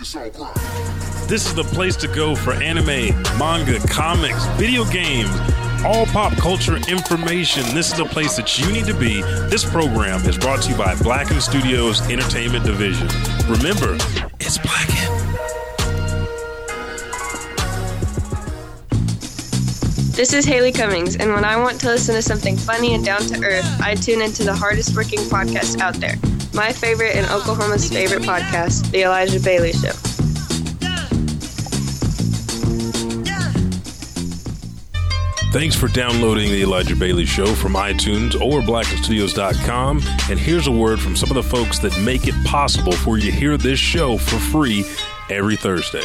This is the place to go for anime, manga, comics, video games, all pop culture information. This is the place that you need to be. This program is brought to you by Blacken Studios Entertainment Division. Remember, it's Blacken. This is Haley Cummings, and when I want to listen to something funny and down to earth, I tune into the hardest working podcast out there. My favorite and Oklahoma's favorite podcast, The Elijah Bailey Show. Thanks for downloading the Elijah Bailey Show from iTunes or blackenstudios.com. And here's a word from some of the folks that make it possible for you to hear this show for free every Thursday.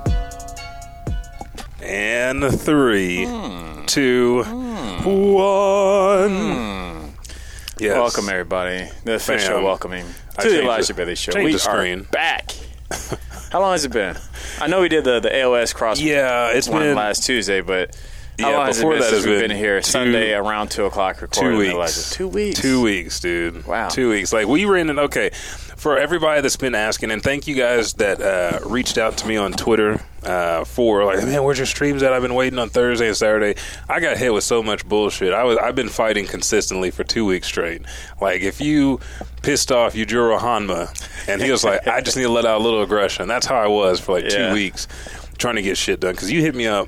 And three, hmm. two, hmm. one. Hmm. Yes. Welcome everybody. The official Bam. welcoming to the Elijah Bailey Show. We the screen. are back. How long has it been? I know we did the, the AOS cross Yeah, it's one been last Tuesday, but how Yeah, long has it before that has we've been been here two- Sunday around two o'clock recording two weeks. Elijah? Two weeks. Two weeks, dude. Wow. Two weeks. Like we were in. Okay, for everybody that's been asking, and thank you guys that uh, reached out to me on Twitter uh, for like, man, where's your streams at? I've been waiting on Thursday and Saturday. I got hit with so much bullshit. I was I've been fighting consistently for two weeks straight. Like if you pissed off Yujiro Hanma, and he was like, I just need to let out a little aggression. That's how I was for like Yeah. two weeks trying to get shit done. Because you hit me up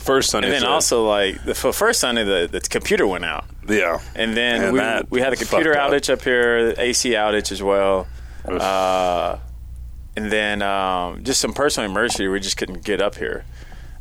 first Sunday, And then also, like, the first Sunday, the, the computer went out. yeah, And then we, we had a computer fucked up. outage up here, AC outage as well. Oof. Uh, and then um, just some personal emergency, we just couldn't get up here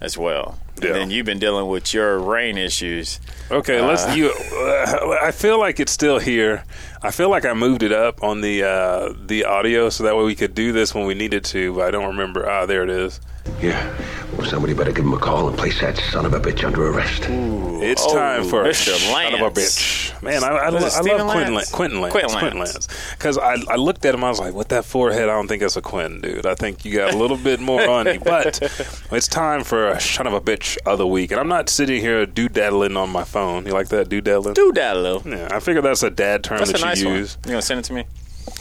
as well. Yeah. And then you've been dealing with your rain issues. Okay, let's. Uh, You, uh, I feel like it's still here. I feel like I moved it up on the uh, the audio so that way we could do this when we needed to. But I don't remember. Ah, there it is. Yeah. Well, somebody better give him a call and place that son of a bitch under arrest. It's Oh, time for a Mr. son of a bitch. Man, I, I, Was lo- it I Stephen love Quentin Lance? Lance. Quentin Lance. Quentin Quentin Lance. Lance. Because I, I looked at him, I was like, with that forehead, I don't think that's a Quentin, dude. I think you got a little bit more on you. But it's time for a son of a bitch of the week. And I'm not sitting here doodaddling on my phone. You like that, doodaddling? Do that, Yeah, I figure that's a dad term That's that a nice you one. use. You gonna send it to me?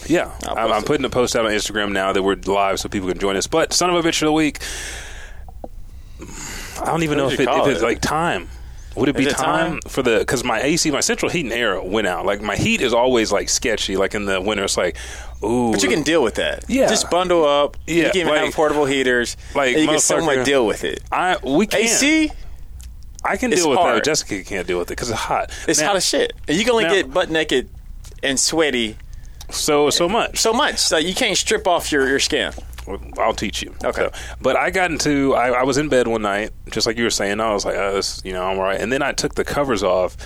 Yeah, I'm, I'm putting a post out on Instagram now that we're live so people can join us. But son of a bitch of the week, I don't even What know if, it, if it's it? like time. Would it be it time, time? for the because my AC, my central heat and air went out. Like my heat is always like sketchy. Like in the winter, it's like, ooh, But you can deal with that. Yeah. Just bundle up. Yeah, You can even like- have portable heaters. like, you can somewhat deal with it. I we can AC, I can deal with that. Jessica can't deal with it because it's hot. it's Now- hot as shit. And you can only now- get butt naked and sweaty so so much. so much. Like you can't strip off your, your skin. I'll teach you. Okay. So, but I got into, I, I was in bed one night, just like you were saying. I was like, oh, this, you know, I'm all right. And then I took the covers off,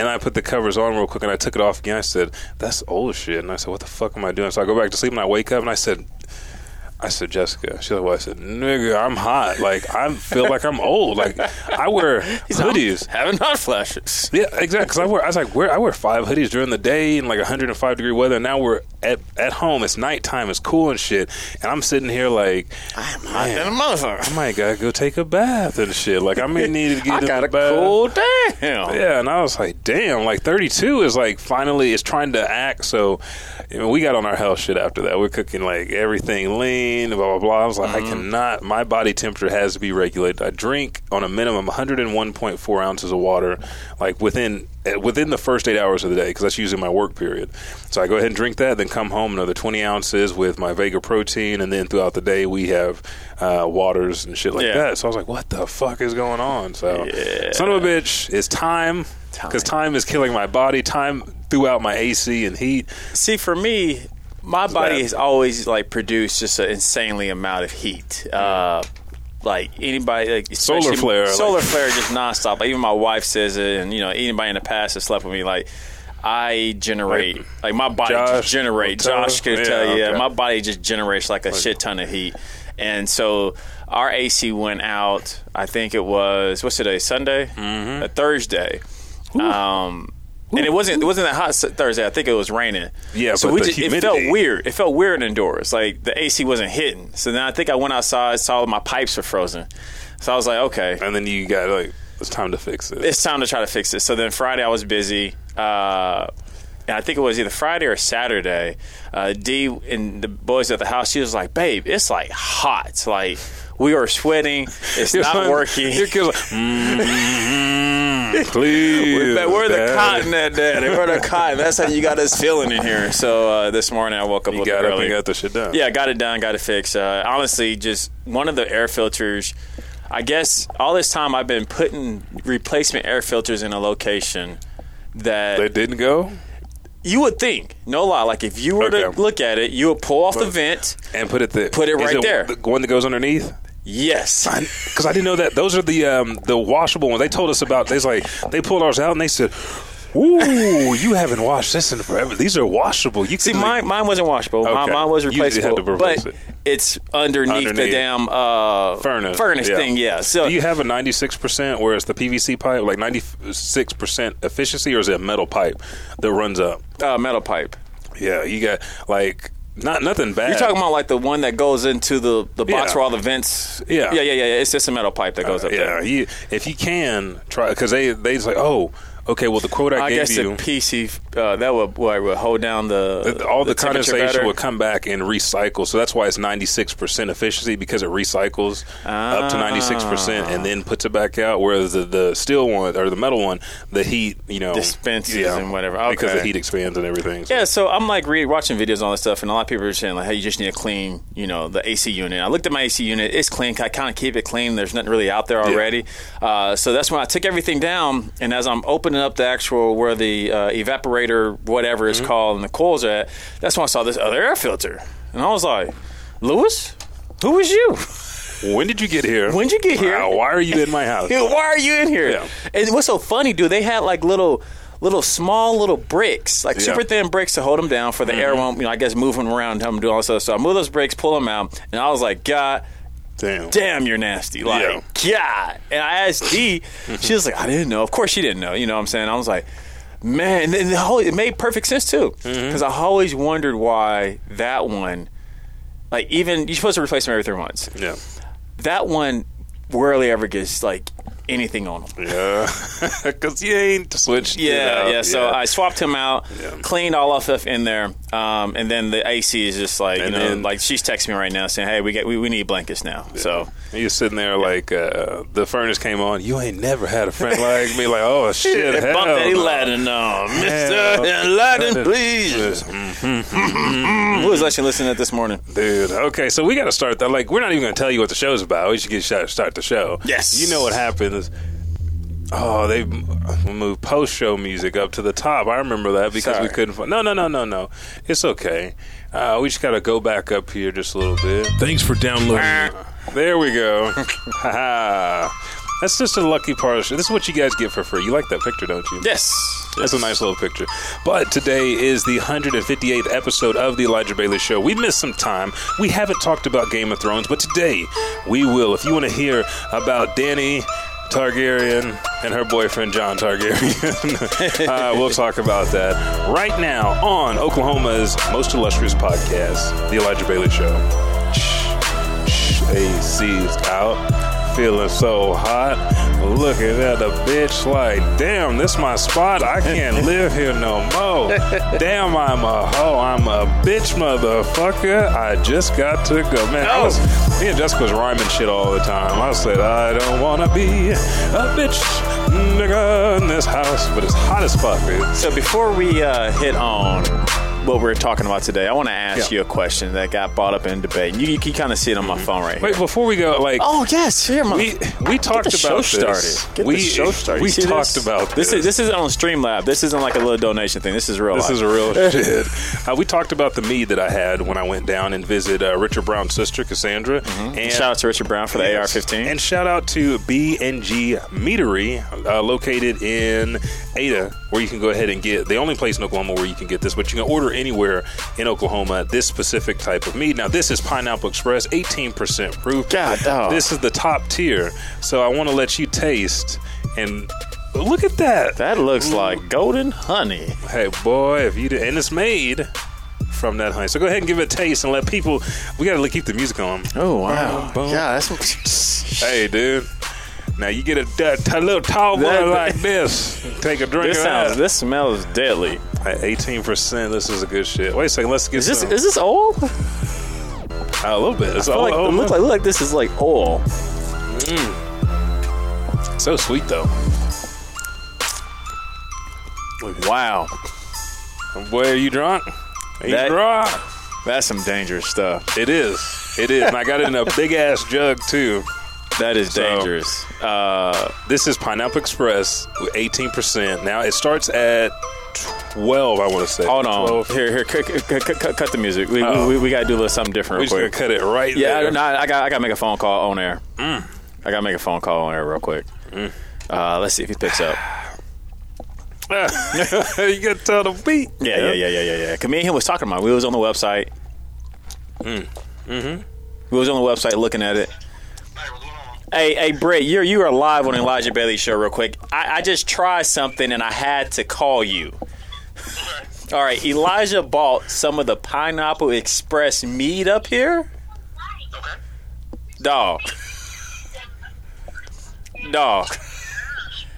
and I put the covers on real quick, and I took it off again. I said, that's old shit. And I said, what the fuck am I doing? So I go back to sleep, and I wake up, and I said, I said, Jessica. She's like, what? I said, nigga, I'm hot. Like, I feel like I'm old. Like, I wear hoodies. Having hot flashes. Yeah, exactly. Because I wear, I was like, I wear five hoodies during the day in like 105 degree weather. And now we're at at home. It's nighttime. It's cool and shit. And I'm sitting here like, I'm hot Man. than a motherfucker. I might gotta go take a bath and shit. Like I may need to get I got a bath. cool damn. Yeah, and I was like, damn, like 32 is like finally it's trying to act. So you know, we got on our health shit after that. We're cooking like everything lean, blah blah blah. I was like, I cannot. My body temperature has to be regulated. I drink on a minimum 101.4 ounces of water, like within eh, within the first eight hours of the day, because that's usually my work period. So I go ahead and drink that, then come home another 20 ounces with my Vega protein, and then throughout the day we have uh, waters and shit like Yeah. that. So I was like, what the fuck is going on? So Yeah. son of a bitch, it's time because time is killing my body. Time throughout my AC and heat. See, for me, my body has always like produced just an insanely amount of heat. Uh, like anybody, like Solar flare, solar like- flare, just nonstop. Like, even my wife says it, and you know anybody in the past that slept with me, like I generate Like- like, my body Josh just generate. will tell? Josh could Yeah, tell you, yeah, my body just generates like a shit ton of heat, and so our AC went out. I think it was what's today? Sunday, mm-hmm. Thursday. Um, and it wasn't it wasn't that hot Thursday. I think it was raining. Yeah, so but we just, it felt weird. It felt weird indoors. Like the AC wasn't hitting. So then I think I went outside, saw my pipes were frozen. So I was like, okay, And then you got like, it's time to fix it. it's time to try to fix it. So then Friday I was busy. Uh, and I think it was either Friday or Saturday. Uh, D and the boys at the house, she was like, "Babe, it's like hot. Like we are sweating. It's Your not working. Your kid's like, mm, please. But where the Dad." cotton at? Where the cotton? That's how you got us feeling in here. So uh, this morning I woke up You got up early. and got the shit done. Yeah, got it done, got it fixed. Uh, honestly, just one of the air filters. I guess all this time I've been putting replacement air filters in a location that They didn't go you would think, no lie, like if you were Okay. to look at it, you would pull off the vent. and put it there. Put it right there. The one that goes underneath. Yes. Because I didn't know that those are the um, the washable ones. They told us about. They like they pulled ours out and they said, "Ooh, you haven't washed this in forever. These are washable. You See, can mine, mine wasn't washable. Mine, Okay. mine was You had replaceable. to replace but it. it's underneath, the damn uh, furnace furnace Yeah. thing. Yeah. So do you have a ninety six percent, whereas the PVC pipe like ninety six percent efficiency, or is it a metal pipe that runs up? uh, metal pipe. Yeah, you got like not nothing bad. You're talking about like the one that goes into the, the box Yeah. where all the vents. Yeah. Yeah, yeah, yeah. yeah. It's just a metal pipe that goes uh, up yeah, there. you, if you can try because they they like oh okay well the quote I, I gave guess you the PC uh, that would, what, would hold down the, the- all the, temperature condensation will come back and recycle. So that's why it's 96% efficiency because it recycles up to 96% and then puts it back out. Whereas the, the steel one or the metal one, the heat, you know, Dispenses and whatever. Because the heat expands and everything. So- Yeah, so I'm like read, watching videos and all this stuff, and a lot of people are saying like, "Hey, you just need to clean, you know, the AC unit." I looked at my AC unit; it's clean. I kind of keep it clean. There's nothing really out there already. Uh, so that's when I took everything down, and as I'm opening up the actual where the uh, evaporator, whatever Mm-hmm. called, and the coils are at, that's when I saw this other air filter, and I was like, "Lewis, who is you? When did you get here? When did you get here? Wow, why are you in my house? Dude, why are you in here?" Yeah. And what's so funny, dude? They had like little. Little small little bricks, like Yeah. super thin bricks to hold them down for the air won't, you know, I guess move them around and help them do all this stuff. So I move those bricks, pull them out, and I was like, God Damn. damn, you're nasty. Like, God. And I asked Dee, she was like, I didn't know. Of course she didn't know. You know what I'm saying? I was like, man, and the whole, it made perfect sense too. Mm-hmm. Because I always wondered why that one, like, even, you're supposed to replace them every three months. Yeah. That one rarely ever gets, like, anything on them. Yeah. Because you ain't switched. it Yeah, yeah. So I swapped him out, Yeah. cleaned all of stuff in there, um, and then the AC is just like And you know, then- like she's texting me right now saying, "Hey, we get we, we need blankets now." So And you're sitting there like uh, the furnace came on. You ain't never had a friend like me. Like, oh shit, hell bump that no. Aladdin on. Mister Aladdin, please. Mm-hmm. Who was actually listening to this morning? Dude, okay, so we got to start that. Like, we're not even going to tell you what the show's about. We should get start, start the show. Yes. you know what Oh, they moved post show music up to the top. I remember that because we couldn't. Find, no, no, no, no, no. It's okay. Uh, we just got to go back up here just a little bit. Thanks for downloading. There we go. That's just a lucky part of the show. This is what you guys get for free. You like that picture, don't you? Yes, That's a nice little picture. But today is the 158th episode of the Elijah Bailey Show. We missed some time. We haven't talked about Game of Thrones, but today we will. If you want to hear about Danny Targaryen and her boyfriend Jon Targaryen, uh, we'll talk about that right now on Oklahoma's most illustrious podcast, the Elijah Bailey Show. AC's out. Feeling so hot. Looking at that. the bitch like, damn, this my spot. I can't live here no more. Damn, I'm a hoe. I'm a bitch motherfucker. I just got to go. Man, I was, me and Jessica was rhyming shit all the time. I said, I don't want to be a bitch nigga in this house. But it's hot as fuck, dude. So before we uh, hit on what we're talking about today, I want to ask Yeah. you a question that got brought up in debate. You, you can kind of see it on my phone right Wait, here. before we go, like, Oh yes, here, my, we we talked Get the about show this. started. Get we the show started. We talked this? about this. Is this isn't on Streamlab. This isn't like a little donation thing. This is real. This life. is a real shit. Uh, we talked about the mead that I had when I went down and visited uh, Richard Brown's sister, Cassandra. And Mm-hmm. Shout out to Richard Brown for the Yes. AR-15. And shout out to B&G Meadery, uh, located in Ada, where you can go ahead and get the only place in Oklahoma where you can get this, but you can order anywhere in Oklahoma this specific type of mead. Now, this is Pineapple Express, 18% proof. God, dog. This is the top tier. So I want to let you taste and look at that. That looks like golden honey. Hey, boy, if you did, and it's made from that honey. So go ahead and give it a taste and let people. We got to keep the music on. Oh wow! Boom. Yeah, that's Hey, dude. Now you get a, a, a little tall boy That- like this. Take a drink this sounds. that. This smells deadly. At eighteen percent. This is a good shit. Wait a second. Let's get Is this some. is this oil? a little bit. It's I like, it over. look like look like this is like oil. so sweet though. Wow, Boy, are you drunk? Are you That- drunk? that's some dangerous stuff. It is. It is. and I got it in a big ass jug too. That is So- dangerous. Uh, This is Pineapple Express with 18%. Now it starts at 12, I want to say. hold on. 12. Here, here, cut, cut, cut, cut- the music. We, Oh. we, we got to do a little something different We're just quick. cut it right Yeah, there. no, I got I got to make a phone call on air. I got to make a phone call on air real quick. Uh, let's see if he picks up. you got to tell the beat. Yeah, yeah, yeah, yeah, yeah, yeah. Cause me and him was talking about. it. We was on the website. Mm. Mm-hmm. We was on the website looking at it. Hey, hey, Brett, you're you are live on Elijah Bailey show. Real quick, I, I just tried something and I had to call you. All right, Elijah bought some of the Pineapple Express meat up here. Okay. Dog. Dog.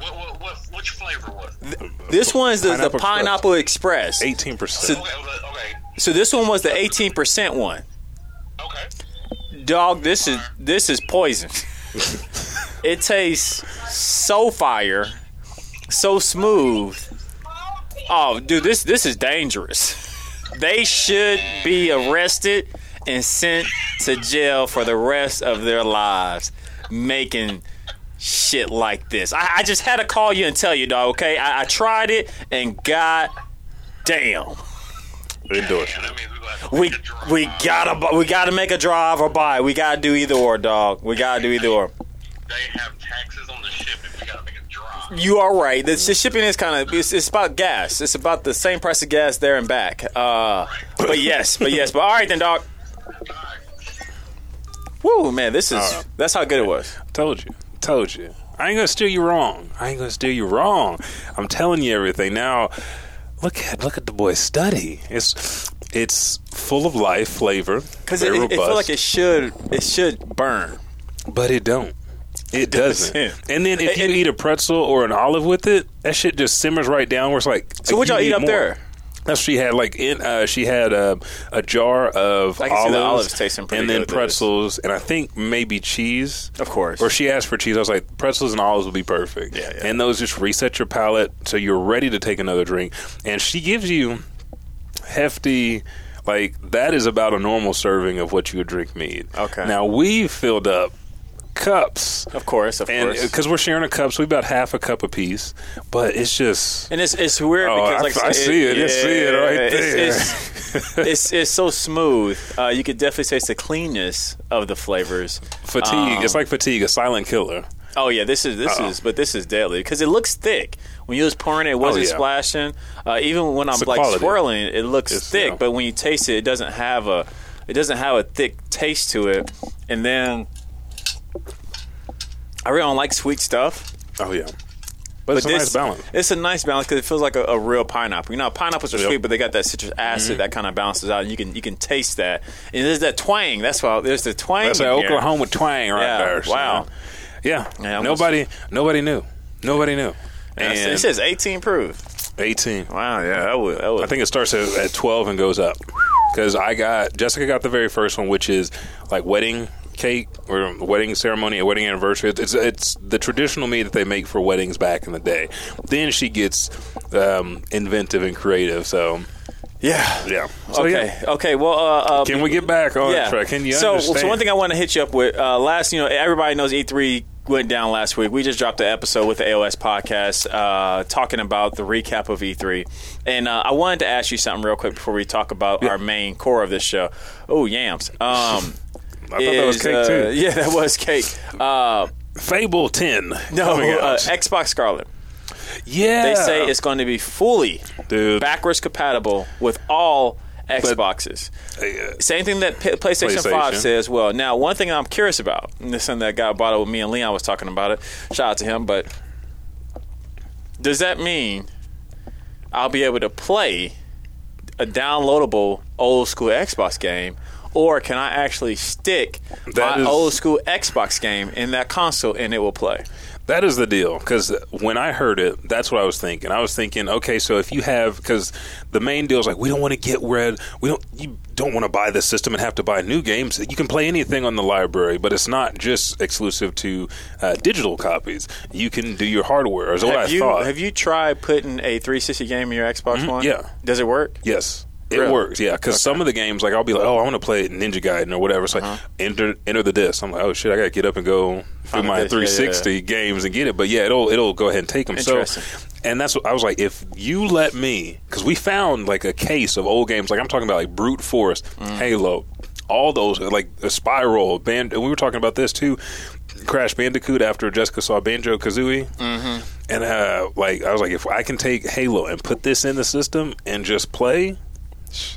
What, what, what, which flavor was it? This one's the Pineapple the Pineapple Express. 18%. So- Okay, okay, okay. So this one was the 18% one. okay. Dog, this is this is poison. it tastes so fire, so smooth. Oh, dude, this this is dangerous. They should be arrested and sent to jail for the rest of their lives, making shit like this. I, I just had to call you and tell you, dog. Okay, I, I tried it, and god damn. Endorse. And I mean, we gonna have to We make a drive. we gotta we gotta make a drive or buy. We gotta do either or, dog. We gotta do either or. They have taxes on the ship if we gotta make a drive. You are right. The, the shipping is kind of it's, it's about gas. It's about the same price of gas there and back. Uh, but yes, but yes, but all right then, dog. Woo, man, this is right. that's how good it was. Told you. Told you. I ain't gonna steer you wrong. I ain't gonna steer you wrong. I'm telling you everything. Now, look at look at the boy study. It's it's full of life, flavor, Because it, it, it feel like it should it should burn. but it don't. It doesn't. And then if you it- eat a pretzel or an olive with it, that shit just simmers right down. Where it's like, So what y'all eat up more. there? That's she had like in uh, she had a, a jar of I can see olives, the olives tasting pretty and then good with this. pretzels, and I think maybe cheese. Of course. Or she asked for cheese. I was like, pretzels and olives would be perfect. Yeah, yeah. And those just reset your palate so you're ready to take another drink. And she gives you hefty, like that is about a normal serving of what you would drink mead. Okay. Now we filled up cups. Of course, of And course. because we're sharing a cup, so we about half a cup apiece. But it's just And it's it's weird Oh, because I- like I see it. I see it right it's- It's, it's, it's so smooth. Uh, you could definitely taste the cleanness of the flavors. fatigue. Um, it's like fatigue, a silent killer. Oh yeah, this is this Uh-oh. is but this is deadly because it looks thick. When you was pouring it, it wasn't Oh, yeah. splashing. Uh, even when I'm like quality. swirling, it, it looks It's, thick. yeah. But when you taste it, it doesn't have a it doesn't have a thick taste to it. And then I really don't like sweet stuff. Oh yeah, but, it's a nice balance. It's a nice balance because it feels like a, a real pineapple. You know, pineapples are Yep. sweet, but they got that citrus acid mm-hmm. that kind of balances out. You can you can taste that, and there's that twang. That's why there's the twang. That's that here. Oklahoma twang right Yeah, there. son. wow. Yeah. Yeah, nobody, nobody knew. Nobody knew. And And it says 18 proof. 18. Wow, yeah, that would. That would I think it starts at, at 12 and goes up. Because I got Jessica got the very first one, which is like wedding cake or wedding ceremony, a wedding anniversary. It's, it's it's the traditional meat that they make for weddings back in the day. Then she gets um, inventive and creative. So yeah. yeah. So, okay. yeah. Okay. Well, uh, uh, Can we get back on yeah. track? Can you so, understand? so one thing I want to hit you up with uh, last, you know, everybody knows E3 went down last week. We just dropped an episode with the AOS podcast uh, talking about the recap of E3, and uh, I wanted to ask you something real quick before we talk about our main core of this show. Oh, yams. Um, I thought that was cake uh, too. Yeah, that was cake. Uh, Fable 10. no, coming uh, out. Xbox Scarlett. Yeah. They say it's going to be fully Dude. backwards compatible with all Xboxes. Same thing that P- PlayStation, 5 says. Well, now one thing I'm curious about, and this is something that got brought up with me and Leon was talking about it. Shout out to him, but does that mean I'll be able to play a downloadable old school Xbox game? Or can I actually stick That my is- old school Xbox game in that console and it will play? That is the deal. Because when I heard it, that's what I was thinking. I was thinking, okay, so if you have, because the main deal is like, we don't want to get red, we don't, you don't want to buy this system and have to buy new games. You can play anything on the library, but it's not just exclusive to uh, digital copies. You can do your hardware. Is what I you thought. have you tried putting a 360 game in your Xbox One? yeah. Does it work? Yes. It Really? works, yeah. Because some of the games, like I'll be like, "Oh, I want to play Ninja Gaiden or whatever." It's like Uh-huh. enter enter the disc. I'm like, "Oh shit, I got to get up and go through my disc, yeah, yeah, 360 games and get it." But yeah, it'll it'll go ahead and take them. So, and that's what I was like, if you let me, because we found like a case of old games, like I'm talking about like Brute Force, Mm. Halo, all those like a Spiral, Band. And we were talking about this too. Crash Bandicoot after Jessica saw Banjo Kazooie, mm-hmm. and uh, like I was like, if I can take Halo and put this in the system and just play,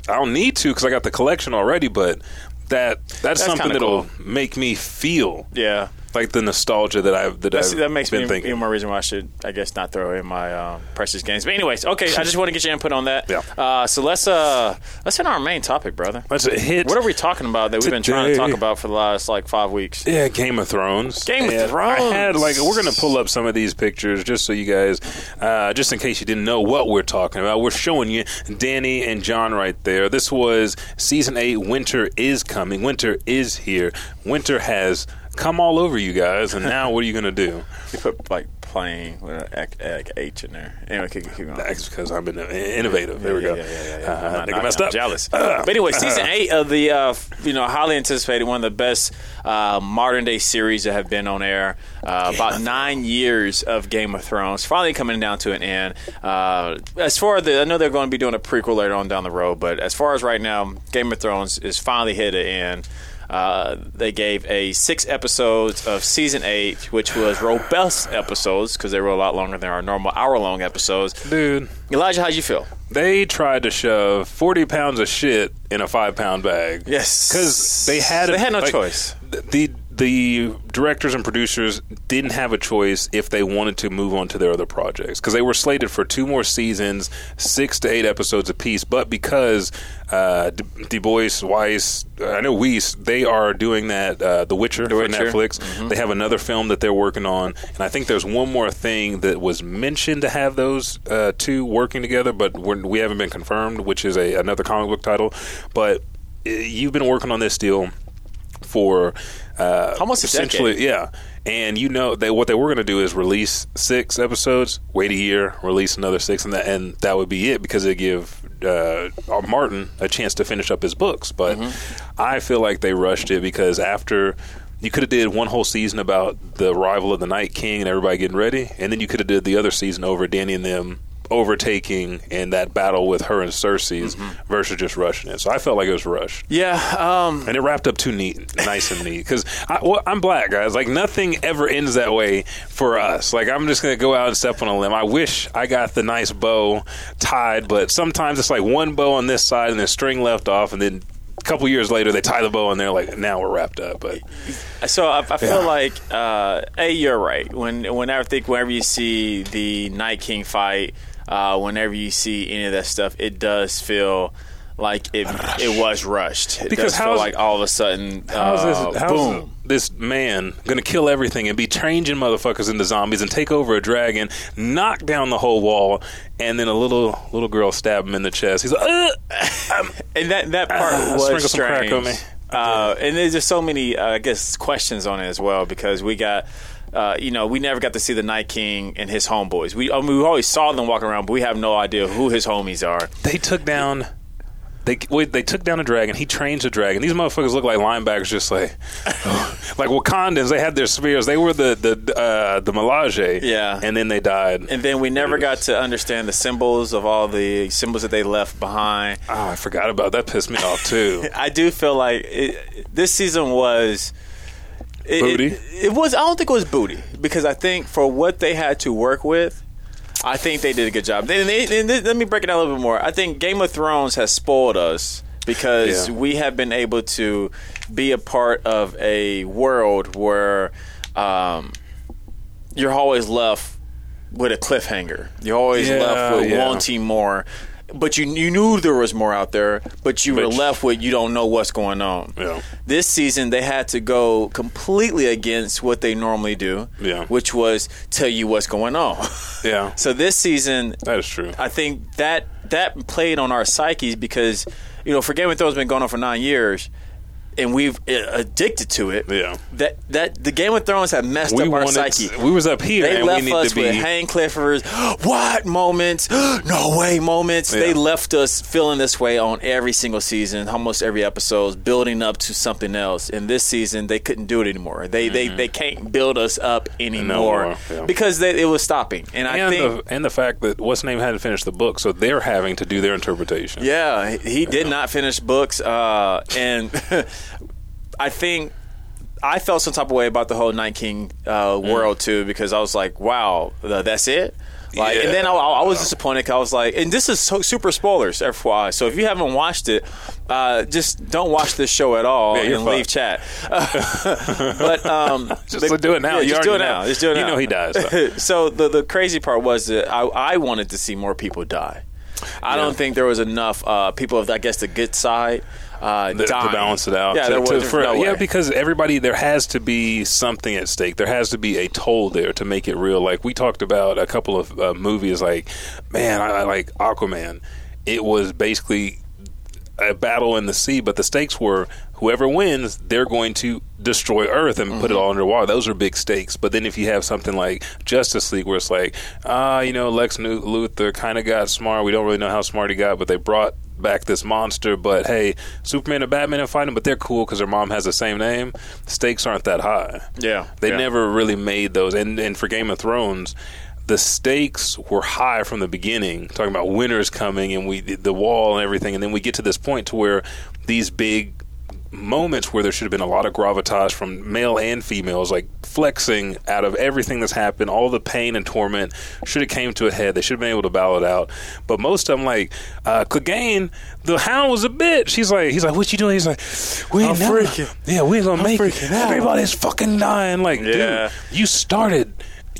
I don't need to because I got the collection already. But that that's, something that'll cool. make me feel Yeah. Like the nostalgia that I've that That's, I've that makes been me thinking. even more reason why I should, I guess, not throw in my uh, precious games. But anyways, okay, I just want to get your input on that. Yeah. Uh, so let's uh, let's hit our main topic, brother. Let's hit. What are we talking about that we've been trying to talk about for the last like five weeks? Yeah, Game of Thrones. Game of Thrones. I had like we're gonna pull up some of these pictures just so you guys, uh, just in case you didn't know what we're talking about. We're showing you Danny and Jon right there. This was season eight. Winter is coming. Winter is here. Winter has come all over you guys, and now what are you gonna do? You put like playing with an ec- ec- H in there. Anyway, keep, keep going. That's because I'm in- innovative. There we go. yeah, yeah, yeah, yeah. Uh, I'm not- nigga not- messed I'm up. jealous. Uh, but anyway, season eight of the uh, you know highly anticipated one of the best uh, modern day series that have been on air. Uh, about nine years of Game of Thrones finally coming down to an end. Uh, as far as the, I know they're going to be doing a prequel later on down the road, but as far as right now, Game of Thrones is finally hit an end. Uh, they gave a six episodes of season eight, which was robust episodes because they were a lot longer than our normal hour long episodes. dude. Elijah, how'd you feel? They tried to shove forty pounds of shit in a five pound bag. Yes, because they had They had no like, choice. The the directors and producers didn't have a choice if they wanted to move on to their other projects because they were slated for two more seasons, six to eight episodes apiece. But because uh, Du Bois, Weiss, I know Weiss, they are doing that uh, The Witcher for Witcher. Netflix. They have another film that they're working on, and I think there's one more thing that was mentioned to have those uh, two working together, but we're, we haven't been confirmed, which is a another comic book title. But uh, you've been working on this deal for uh, Almost essentially, decade. yeah. And you know they what they were going to do is release six episodes, wait a year, release another six, and that and that would be it because they give uh, Martin a chance to finish up his books. But Mm-hmm. I feel like they rushed it because after. You could have did one whole season about the arrival of the Night King and everybody getting ready, and then you could have did the other season over Danny and them overtaking and that battle with her and Cersei's Mm-hmm. versus just rushing it. So I felt like it was rushed Yeah, um, and it wrapped up too neat, nice and neat. Because well, I'm black, guys. Like nothing ever ends that way for us. Like I'm just gonna go out and step on a limb. I wish I got the nice bow tied, but sometimes it's like one bow on this side and then string left off, and then a couple years later they tie the bow and they're like, now we're wrapped up. But so I, I feel Yeah. like uh, a you're right. When whenever I think whenever you see the Night King fight, uh, whenever you see any of that stuff, it does feel like it it was rushed. It Because does feel like all of a sudden, uh, this? Boom. this man gonna kill everything and be changing motherfuckers into zombies and take over a dragon, knock down the whole wall, and then a little little girl stab him in the chest. He's like, Ugh! And that that part Ah, was sprinkle some strange. crack on me. Uh, and there's just so many, uh, I guess, questions on it as well because we got. Uh, you know, we never got to see the Night King and his homeboys. We, I mean, we always saw them walking around, but we have no idea who his homies are. they took down they they took down a dragon. He trains a dragon. These motherfuckers look like linebackers, just like like Wakandans. They had their spears. They were the the uh, the Melage. Yeah. and then they died. And then we never got to understand the symbols of all the symbols that they left behind. oh, I forgot about that. Pissed me off too. I do feel like it, this season was it, Booty? It, it was. I don't think it was booty because I think for what they had to work with, I think they did a good job. Then they, then they- let me break it down a little bit more. I think Game of Thrones has spoiled us because Yeah. we have been able to be a part of a world where um, you're always left with a cliffhanger. You're always Yeah, left with yeah. wanting more. But you you knew there was more out there, but you were left with you don't know what's going on. Yeah. This season they had to go completely against what they normally do, Yeah. which was tell you what's going on. Yeah, so this season that is true. I think that that played on our psyches because you know for Game of Thrones been going on for nine years, and we've uh, addicted to it. Yeah. that that the Game of Thrones have messed we up our psyche. we was up here, They and we left need us to be. with hang cliffers, what moments, no way moments. They left us feeling this way on every single season, almost every episode, building up to something else. And this season, they couldn't do it anymore. They they, they can't build us up anymore more, yeah. because they, it was stopping. And I think the and the fact that what's name hadn't finished the book, so they're having to do their interpretation. Yeah, he he did not finish books, uh, and I think I felt some type of way about the whole Night King uh, world too because I was like, "Wow, th- that's it." Like, and then I, I was disappointed. 'cause I was like, and this is so, super spoilers, FYI. So if you haven't watched it, uh, just don't watch this show at all Yeah, and fucked. leave chat. but um, Just but- do it now. Yeah, You just do it now. know. Just do it You now. know he dies, so. so the the crazy part was that I, I wanted to see more people die. I Yeah. don't think there was enough uh, people of I guess the good side uh, to, to balance it out. Yeah, To- there to- for- no yeah, because everybody there has to be something at stake. There has to be a toll there to make it real. Like we talked about a couple of uh, movies, like man, I, I like Aquaman. It was basically a battle in the sea, but the stakes were whoever wins, they're going to destroy Earth and put it all underwater. Those are big stakes. But then if you have something like Justice League, where it's like, ah, you know, Lex Luthor kind of got smart. We don't really know how smart he got, but they brought back this monster. But hey, Superman and Batman are fighting, but they're cool because their mom has the same name. Stakes aren't that high. Yeah, They yeah. never really made those. And and for Game of Thrones, the stakes were high from the beginning. Talking about winners coming and we the wall and everything, and then we get to this point to where these big moments where there should have been a lot of gravitas from male and females, like flexing out of everything that's happened, all the pain and torment should have came to a head. They should have been able to battle it out. But most of them, like uh, Clegane, the hound was a bitch. He's like, he's like, what you doing? He's like, we ain't I'm never- freaking- Yeah, we ain't gonna make it. out. Everybody's fucking dying. Like, Yeah. dude, you started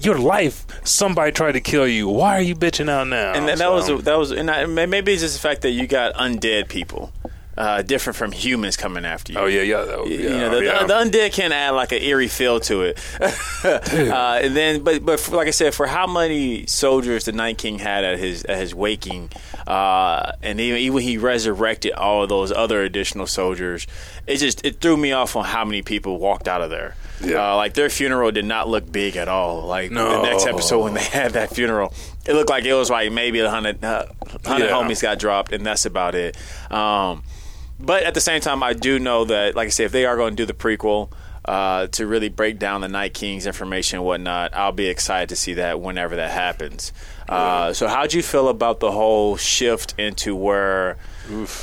your life. Somebody tried to kill you. Why are you bitching out now? and that So- was that was and I, maybe it's just the fact that you got undead people, uh, different from humans coming after you. Oh yeah, yeah, oh, yeah. you know, the, yeah. the, the undead can add like an eerie feel to it. uh, and then, but but for, like I said, for how many soldiers the Night King had at his at his waking, uh, and even even he resurrected all of those other additional soldiers, it just it threw me off on how many people walked out of there. Yeah. Uh, like their funeral did not look big at all. Like No. the next episode when they had that funeral, it looked like it was like maybe a hundred uh, hundred Yeah. homies got dropped, and that's about it. Um, but at the same time, I do know that, like I said, if they are going to do the prequel uh, to really break down the Night King's information and whatnot, I'll be excited to see that whenever that happens. Uh, so, how'd you feel about the whole shift into where,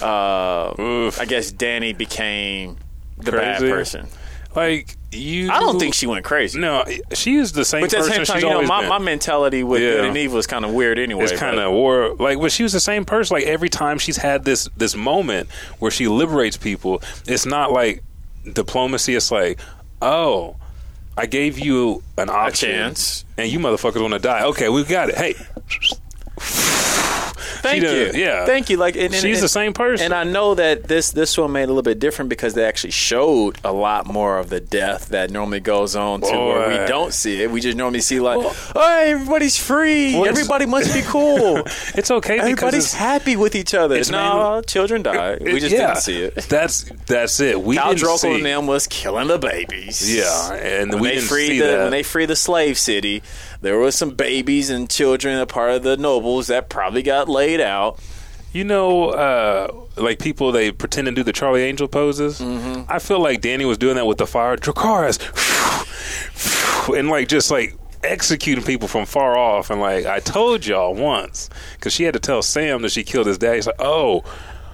uh, Oof. I guess, Danny became the bad person? like you. I don't think she went crazy. No, she is the same But at the person same time, she's you know, my, my mentality with Yeah. good and evil is kind of weird anyway. it's kind of war like but she was the same person like every time she's had this this moment where she liberates people it's not like diplomacy it's like oh i gave you an option chance. and you motherfuckers want to die okay we got it hey Thank you. yeah. Thank you. Like, and, and- she's and- the same person And I know that this this one made a little bit different because they actually showed a lot more of the death that normally goes on to where we don't see it. We just normally see like, oh, everybody's free. Well, Everybody must be cool. it's okay because Everybody's it's, happy with each other. it's no, children die. We just yeah, didn't see it. that's that's it we Khal didn't Drogo see and them was killing the babies. yeah and When we they didn't freed see the that when they freed the slave city, there was some babies and children, a part of the nobles that probably got laid out. You know, uh, like people they pretend to do the Charlie Angel poses. Mm-hmm. I feel like Danny was doing that with the fire. Dracarys, and like just like executing people from far off. And like I told y'all once, because she had to tell Sam that she killed his dad. He's like, oh,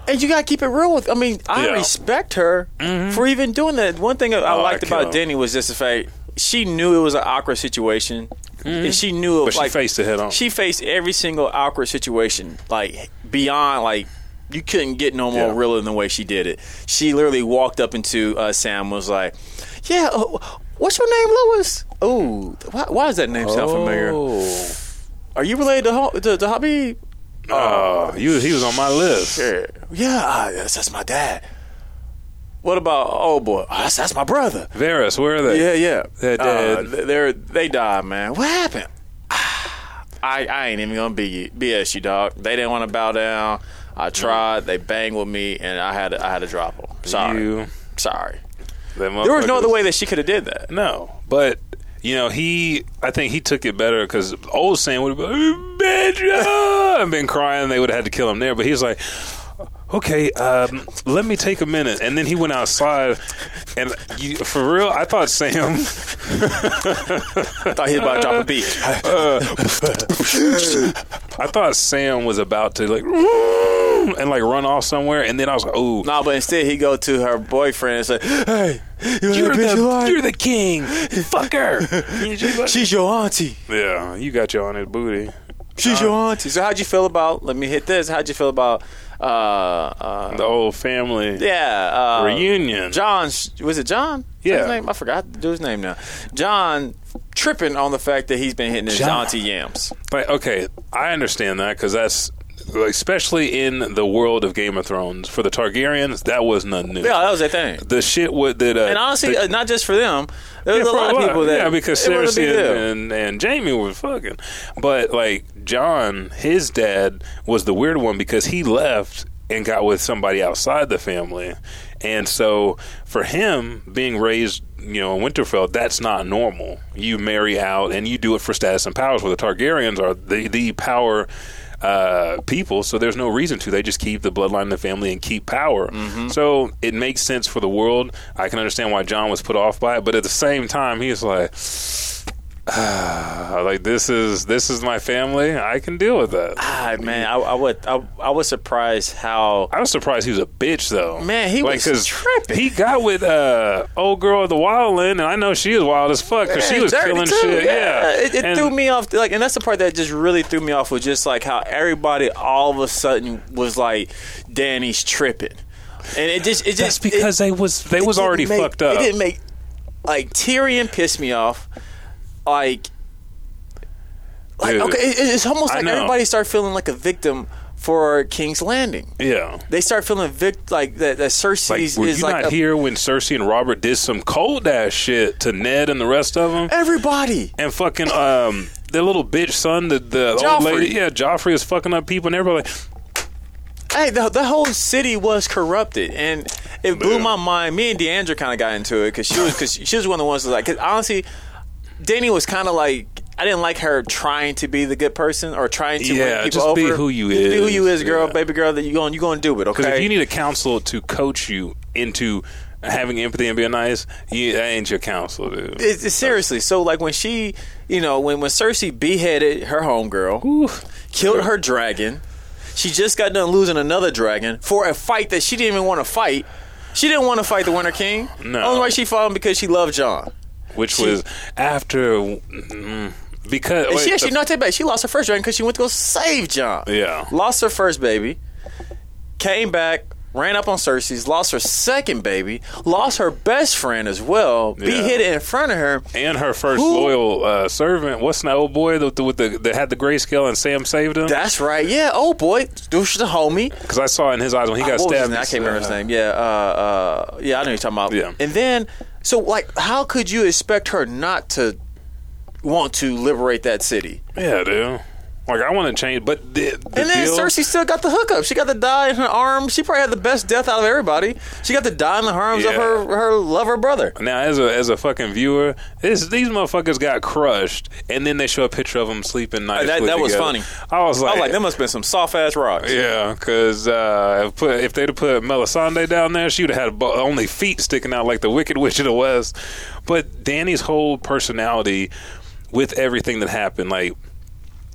And you gotta keep it real with. I mean, I Yeah. Mm-hmm. respect her for even doing that. One thing I Oh, liked kill about. Denny was just the fact she knew it was an awkward situation and she knew. But she like, faced it head on. She faced every single awkward situation, like beyond like. You couldn't get no more Yeah. realer than the way she did it. She literally walked up into uh, Sam was like, "Yeah, uh, what's your name, Lewis? Oh, why, why does that name sound familiar? Oh, Are you related to, to, to Habib? oh, he was he was on my list. Yeah, yeah, uh, that's, that's my dad. What about oh boy? Oh, that's, that's my brother. Varys, where are they? Yeah, yeah. They're Uh, they're they died, man. What happened? I I ain't even gonna be BS you, dog. They didn't want to bow down. I tried. They banged with me, and I had to, I had to drop them. Sorry, You, sorry. There was no other way that she could have did that. No, but you know he. I think he took it better because old Sam would have been and been crying. They would have had to kill him there. But he's like, "Okay, um, let me take a minute." And then he went outside, and you, for real, I thought Sam. I thought he was about to drop a beat. I thought Sam was about to like and like run off somewhere, and then I was like, "Oh, no, but instead he go to her boyfriend and say, "Hey, you you're wanna bitch you the you're the king, fuck her." She's your auntie. yeah, you got your his booty. She's your auntie." So how'd you feel about? Let me hit this. How'd you feel about? Uh, uh, The whole family yeah, uh, reunion. Jon was it Jon? Yeah. his? I forgot the dude's name now. Jon tripping on the fact that he's been hitting his Jon. auntie yams. But okay, I understand that because that's especially in the world of Game of Thrones for the Targaryens, that was nothing new. Yeah, that was their thing. The shit with that, uh, And honestly, the- uh, not just for them. There was Yeah, a lot of people that yeah, because it was a big Cersei and, and, and Jaime were fucking, but like Jon, his dad was the weird one because he left and got with somebody outside the family, and so for him being raised, you know, in Winterfell, that's not normal. You marry out and you do it for status and powers. Where the Targaryens are the the power. Uh, people, so there's no reason to. They just keep the bloodline in the family and keep power. Mm-hmm. So it makes sense for the world. I can understand why Jon was put off by it, but at the same time, he's like, like this is this is my family. I can deal with that. Ah, man, I, I would, I, I was surprised how. I was surprised he was a bitch though. Man, he like, was tripping. He got with uh old girl of the Wildland, and I know she is wild as fuck because she was killing too, shit. Yeah, it, it And- threw me off. Like, and that's the part that just really threw me off was just like how everybody all of a sudden was like, "Danny's tripping," and it just, it That's just because they was they was already make- fucked up. It didn't make like Tyrion pissed me off. Like, like Dude, okay, it's almost like everybody start feeling like a victim for King's Landing. yeah. They start feeling vic- like that. That Cersei Like, is were you like not a- here when Cersei and Robert did some cold ass shit to Ned and the rest of them? everybody. and fucking um the little bitch son, the the old lady, yeah, Joffrey is fucking up people, and everybody. Like, Hey, the, the whole city was corrupted, and it blew Yeah. my mind. Me and Deandra kind of got into it because she was because she was one of the ones that like. Cause honestly, Danny was kind of like I didn't like her trying to be the good person or trying to Yeah, win people just over. be who you Just Be who is, you is, girl, yeah. baby girl. That you going you going to do it. Because Okay. if you need a counselor to coach you into having empathy and being nice, you, that ain't your counselor, dude. It's, it's seriously. So like when she, you know, when when Cersei beheaded her homegirl, killed her dragon, she just got done losing another dragon for a fight that she didn't even want to fight. She didn't want to fight the Winter King. No. Only way she fought him because she loved Jon. Which She- was after mm, because wait, she actually the- not that bad. She lost her first dragon because she went to go save Jon. Yeah. Lost her first baby, came back, ran up on Cersei's, lost her second baby, lost her best friend as well, Yeah. hit in front of her. and her first Who- loyal uh, servant. What's that old boy that, with the that had the grayscale and Sam saved him? That's right. Yeah. Oh boy, douche the homie. Because I saw in his eyes when he got What was his stabbed. I can't remember his name. Yeah. Uh, uh, yeah. I know you're talking about. Yeah. And then, so like, how could you expect her not to want to liberate that city? Yeah, dude. Like I want to change, but the, the And then deal, Cersei still got the hookup. She got the die in her arm. She probably had the best death out of everybody. She got the die in the arms of her her lover brother. Now, as a as a fucking viewer, this, these motherfuckers got crushed, and then they show a picture of them sleeping nicely. that that was funny. I was I like, was like, there must have been some soft ass rocks. yeah, because uh, if, put, if they'd have put Melisandre down there, she would have had only feet sticking out like the Wicked Witch of the West. But Danny's whole personality, with everything that happened, like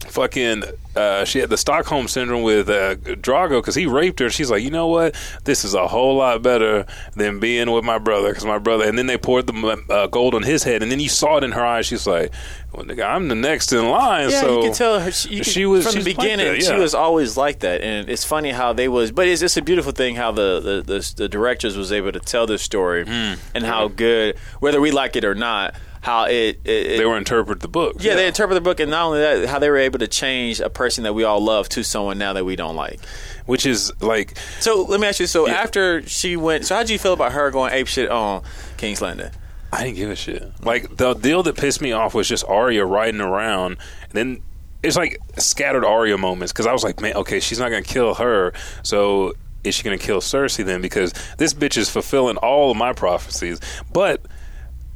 fucking uh, she had the Stockholm syndrome with uh, Drago because he raped her. She's like, you know what? This is a whole lot better than being with my brother because my brother. And then they poured the uh, gold on his head, and then you saw it in her eyes. She's like, well, nigga, I'm the next in line. Yeah, so you can tell her. She, you she was from the she's like beginning. that, She was always like that, and it's funny how they was. But it's just a beautiful thing how the the, the, the directors was able to tell this story Hmm. and how good, whether we like it or not, how it, it, it They were interpret the book. yeah, they interpret the book, and not only that, how they were able to change a person that we all love to someone now that we don't like. which is like So let me ask you: So Yeah. after she went, so how would you feel about her going ape shit on King's Landing? I didn't give a shit. Like the deal that pissed me off was just Arya riding around, and then it's like scattered Arya moments because I was like, man, okay, she's not gonna kill her, so is she gonna kill Cersei then? Because this bitch is fulfilling all of my prophecies, but.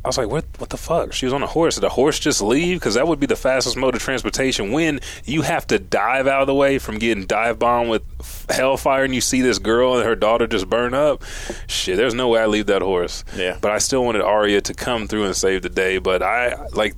I was like, what? What the fuck? She was on a horse. Did a horse just leave? Because that would be the fastest mode of transportation. When you have to dive out of the way from getting dive bombed with hellfire, and you see this girl and her daughter just burn up, shit. There's no way I leave that horse. Yeah. But I still wanted Arya to come through and save the day. But I like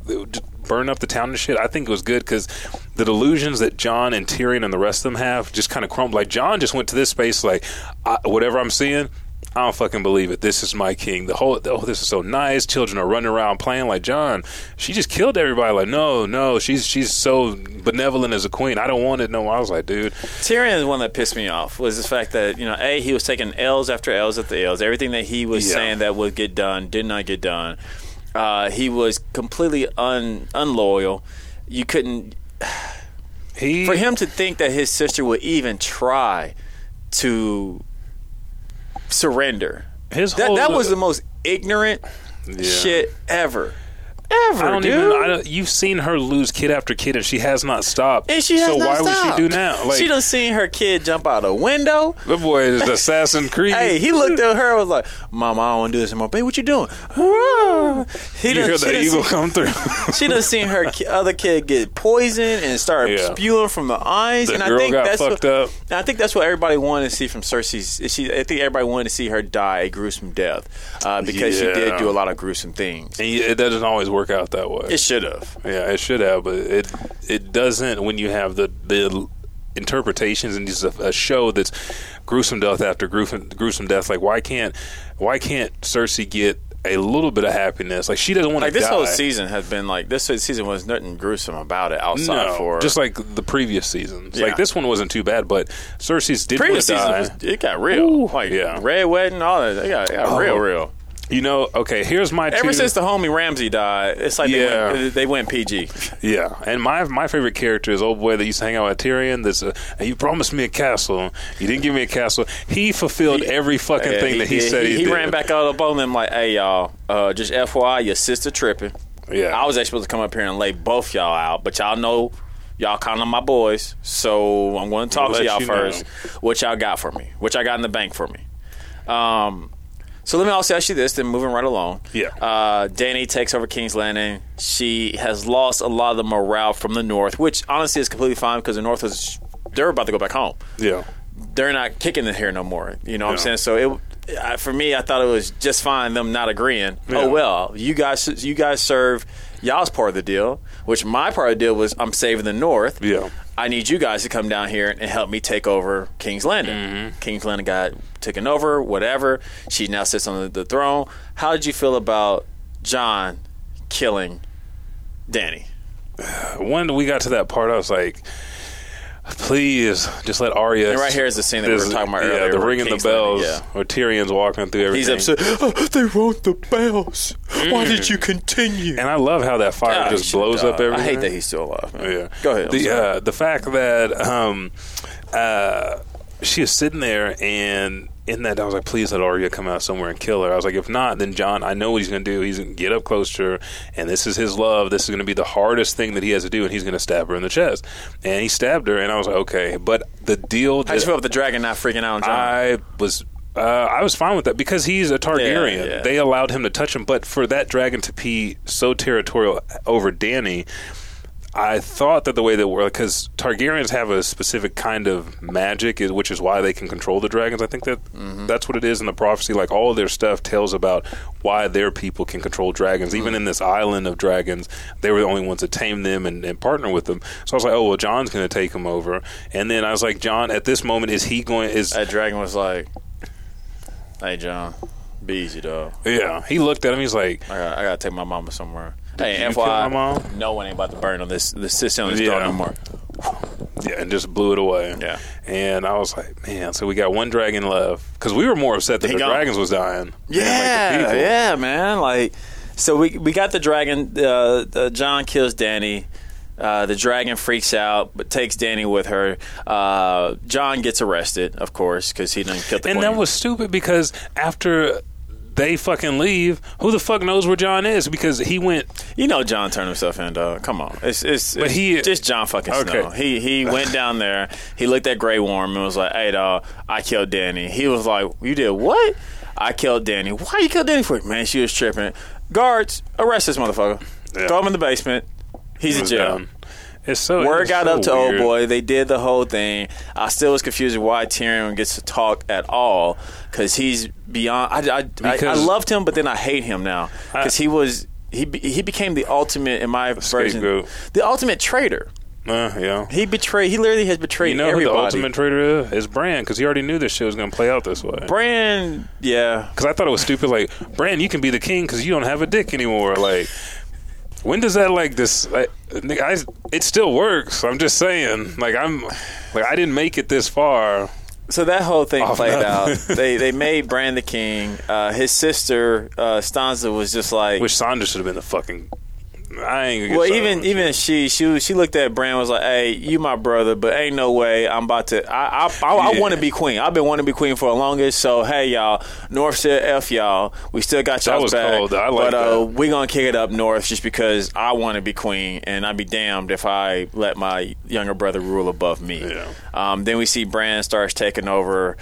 burn up the town and shit. I think it was good because the delusions that Jon and Tyrion and the rest of them have just kind of crumbled. Like Jon just went to this space like I, whatever I'm seeing. I don't fucking believe it. This is my king. The whole oh, this is so nice. Children are running around playing like Jon. She just killed everybody. Like no, no. She's she's so benevolent as a queen. I don't want it no. I was like, dude, Tyrion is one that pissed me off was the fact that you know a he was taking L's after L's after L's. Everything that he was Yeah. saying that would get done did not get done. Uh, he was completely un unloyal. You couldn't he for him to think that his sister would even try to surrender. his That that was the most ignorant Yeah. shit ever. Ever, I don't dude. even. I don't, you've seen her lose kid after kid, and she has not stopped. and she has so not why stopped. would she do now? Like she done seen her kid jump out a window. the boy is Assassin Creed. Hey, he looked at her and was like, Mama, I don't want to do this anymore. Babe, what you doing? he you done, hear the eagle seen, come through. she done seen her ki- other kid get poisoned and start Yeah. spewing from the eyes. The and girl I think got that's fucked what, up. I think that's what everybody wanted to see from Cersei's. She, I think everybody wanted to see her die a gruesome death uh, because she did do a lot of gruesome things. and it doesn't always work out that way. It should have. yeah, it should have, but it it doesn't when you have the the interpretations and just a, a show that's gruesome death after gruesome gruesome death. Like why can't why can't Cersei get a little bit of happiness? Like she doesn't want Like to this die. whole season has been like this season was nothing gruesome about it outside No, for just like the previous seasons. Yeah. Like this one wasn't too bad, but Cersei's did previous season. Was, it got real. Ooh, like yeah. red wedding, all that. It got, it got Oh. real, real. You know, okay, here's my Ever two, since the homie Ramsay died, it's like Yeah. they, went, they went PG. Yeah, and my my favorite character is old boy that used to hang out with Tyrion. That's uh, you promised me a castle. You didn't give me a castle. He fulfilled every fucking Yeah, thing that he, did. said he, he did. ran back out up on them like, "Hey y'all, uh, just FYI, your sister tripping. Yeah, I was actually supposed to come up here and lay both y'all out, but y'all know." Y'all kind of my boys, so I'm going to talk We'll to y'all first. What y'all got for me? What y'all got in the bank for me? Um, so let me also ask you this. Then moving right along. Yeah. Uh, Danny takes over King's Landing. She has lost a lot of the morale from the North, which honestly is completely fine because the North is they're about to go back home. yeah. They're not kicking it here no more. You know what I'm saying? So it I- for me, I thought it was just fine them not agreeing. Yeah. Oh well, you guys you guys serve y'all's part of the deal, which my part of the deal was I'm saving the North. Yeah. I need you guys to come down here and help me take over King's Landing. Mm-hmm. King's Landing got taken over, whatever. She now sits on the, the throne. How did you feel about Jon killing Danny? When we got to that part, I was like, please just let Arya. And right here is the scene that we were talking about yeah, earlier the where ringing the King's Landing, bells, yeah. or Tyrion's walking through everything. He's upset. "Oh, they want the bells. Why did you continue? And I love how that fire God, just should've blows up everything. I hate that he's still alive. Man. Yeah. Go ahead. I'm The uh, the fact that um, uh, she is sitting there and in that I was like, please let Arya come out somewhere and kill her. I was like, if not, then Jon, I know what he's going to do. He's going to get up close to her, and this is his love. This is going to be the hardest thing that he has to do, and he's going to stab her in the chest. And he stabbed her, and I was like, okay. But the deal How'd you feel about the dragon not freaking out on Jon? I was. Uh, I was fine with that because he's a Targaryen. Yeah, yeah. They allowed him to touch him, but for that dragon to be so territorial over Danny, I thought that the way that we're because Targaryens have a specific kind of magic, is- which is why they can control the dragons. I think that Mm-hmm. that's what it is in the prophecy. Like all of their stuff tells about why their people can control dragons. Even in this island of dragons, they were the only ones that tame them and, and partner with them. So I was like, oh well, Jon's going to take them over. And then I was like, Jon, at this moment, is he going? Is That dragon was like, "Hey, Jon, be easy, dog. yeah? He looked at him. He's like, I got, I got to take my mama somewhere." Hey, you kill my mom? FYI, no one ain't about to burn on this. This system on this Yeah. door no more. yeah, and just blew it away. Yeah. And I was like, man, so we got one dragon left because we were more upset that He the gone. dragons was dying. than, like, the Yeah, people. yeah, man. Like, so we we got the dragon. Uh, uh, Jon kills Danny. Uh, the dragon freaks out, but takes Danny with her. Uh, Jon gets arrested, of course, because he didn't kill the And queen. that was stupid because after they fucking leave, who the fuck knows where Jon is? Because he went. you know, Jon turned himself in, dog. Come on, it's it's, But it's he- just Jon fucking Okay. Snow. He he went down there. He looked at Grey Worm and was like, "Hey, dog, I killed Danny." He was like, "You did what?" I killed Danny. Why you killed Danny for? Man, she was tripping. Guards, arrest this motherfucker. Yeah. Throw him in the basement. He's in was jail. down. It's so Word it's got so up to weird. old boy. They did the whole thing. I still was confused why Tyrion gets to talk at all because he's beyond. I, I, I, I loved him, but then I hate him now because he was he he became the ultimate in my version, Scapegoat. the ultimate traitor. Uh, yeah. He betrayed. He literally has betrayed You know everybody. who the ultimate traitor is? Is Bran because he already knew this shit was going to play out this way. Bran, yeah. Because I thought it was stupid. Like Bran, you can be the king because you don't have a dick anymore. Like. When does that like this? Like, I, it still works. I'm just saying. Like I'm, like I didn't make it this far. So that whole thing Oh, played no. out. They they made Bran the king. Uh, his sister uh, Sansa was just like, Which Sansa should have been the fucking. I ain't. Gonna get Well, even even she she was- she looked at Bran was like, "Hey, you my brother, but ain't no way I'm about to. I I, I, I want to be queen. I've been wanting to be queen for the longest. So hey, y'all, North said f y'all. We still got y'all back. cold. I like but uh, that. we gonna kick it up north just because I want to be queen, and I'd be damned if I let my younger brother rule above me. Yeah. Um, then we see Bran starts taking over.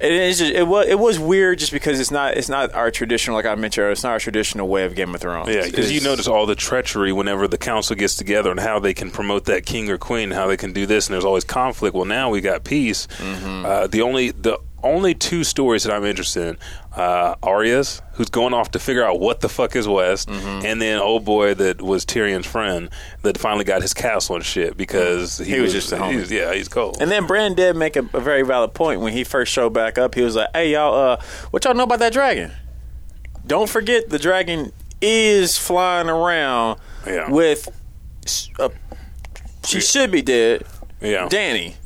It is just, it was it was weird just because it's not it's not our traditional like I mentioned earlier, it's not our traditional way of Game of Thrones. Yeah, because you notice all the treachery whenever the council gets together and how they can promote that king or queen, how they can do this, and there's always conflict. Well, now we got peace. Mm-hmm. Uh, the only the only two stories that I'm interested in, uh, Arya's, who's going off to figure out what the fuck is West, Mm-hmm. and then old boy that was Tyrion's friend that finally got his castle and shit because he, He was just a he's- yeah, he's cold. And then Bran did make a, a very valid point when he first showed back up. He was like, "Hey y'all, uh, what y'all know about that dragon? Don't forget the dragon is flying around Yeah. with a, she should be dead, yeah, Danny,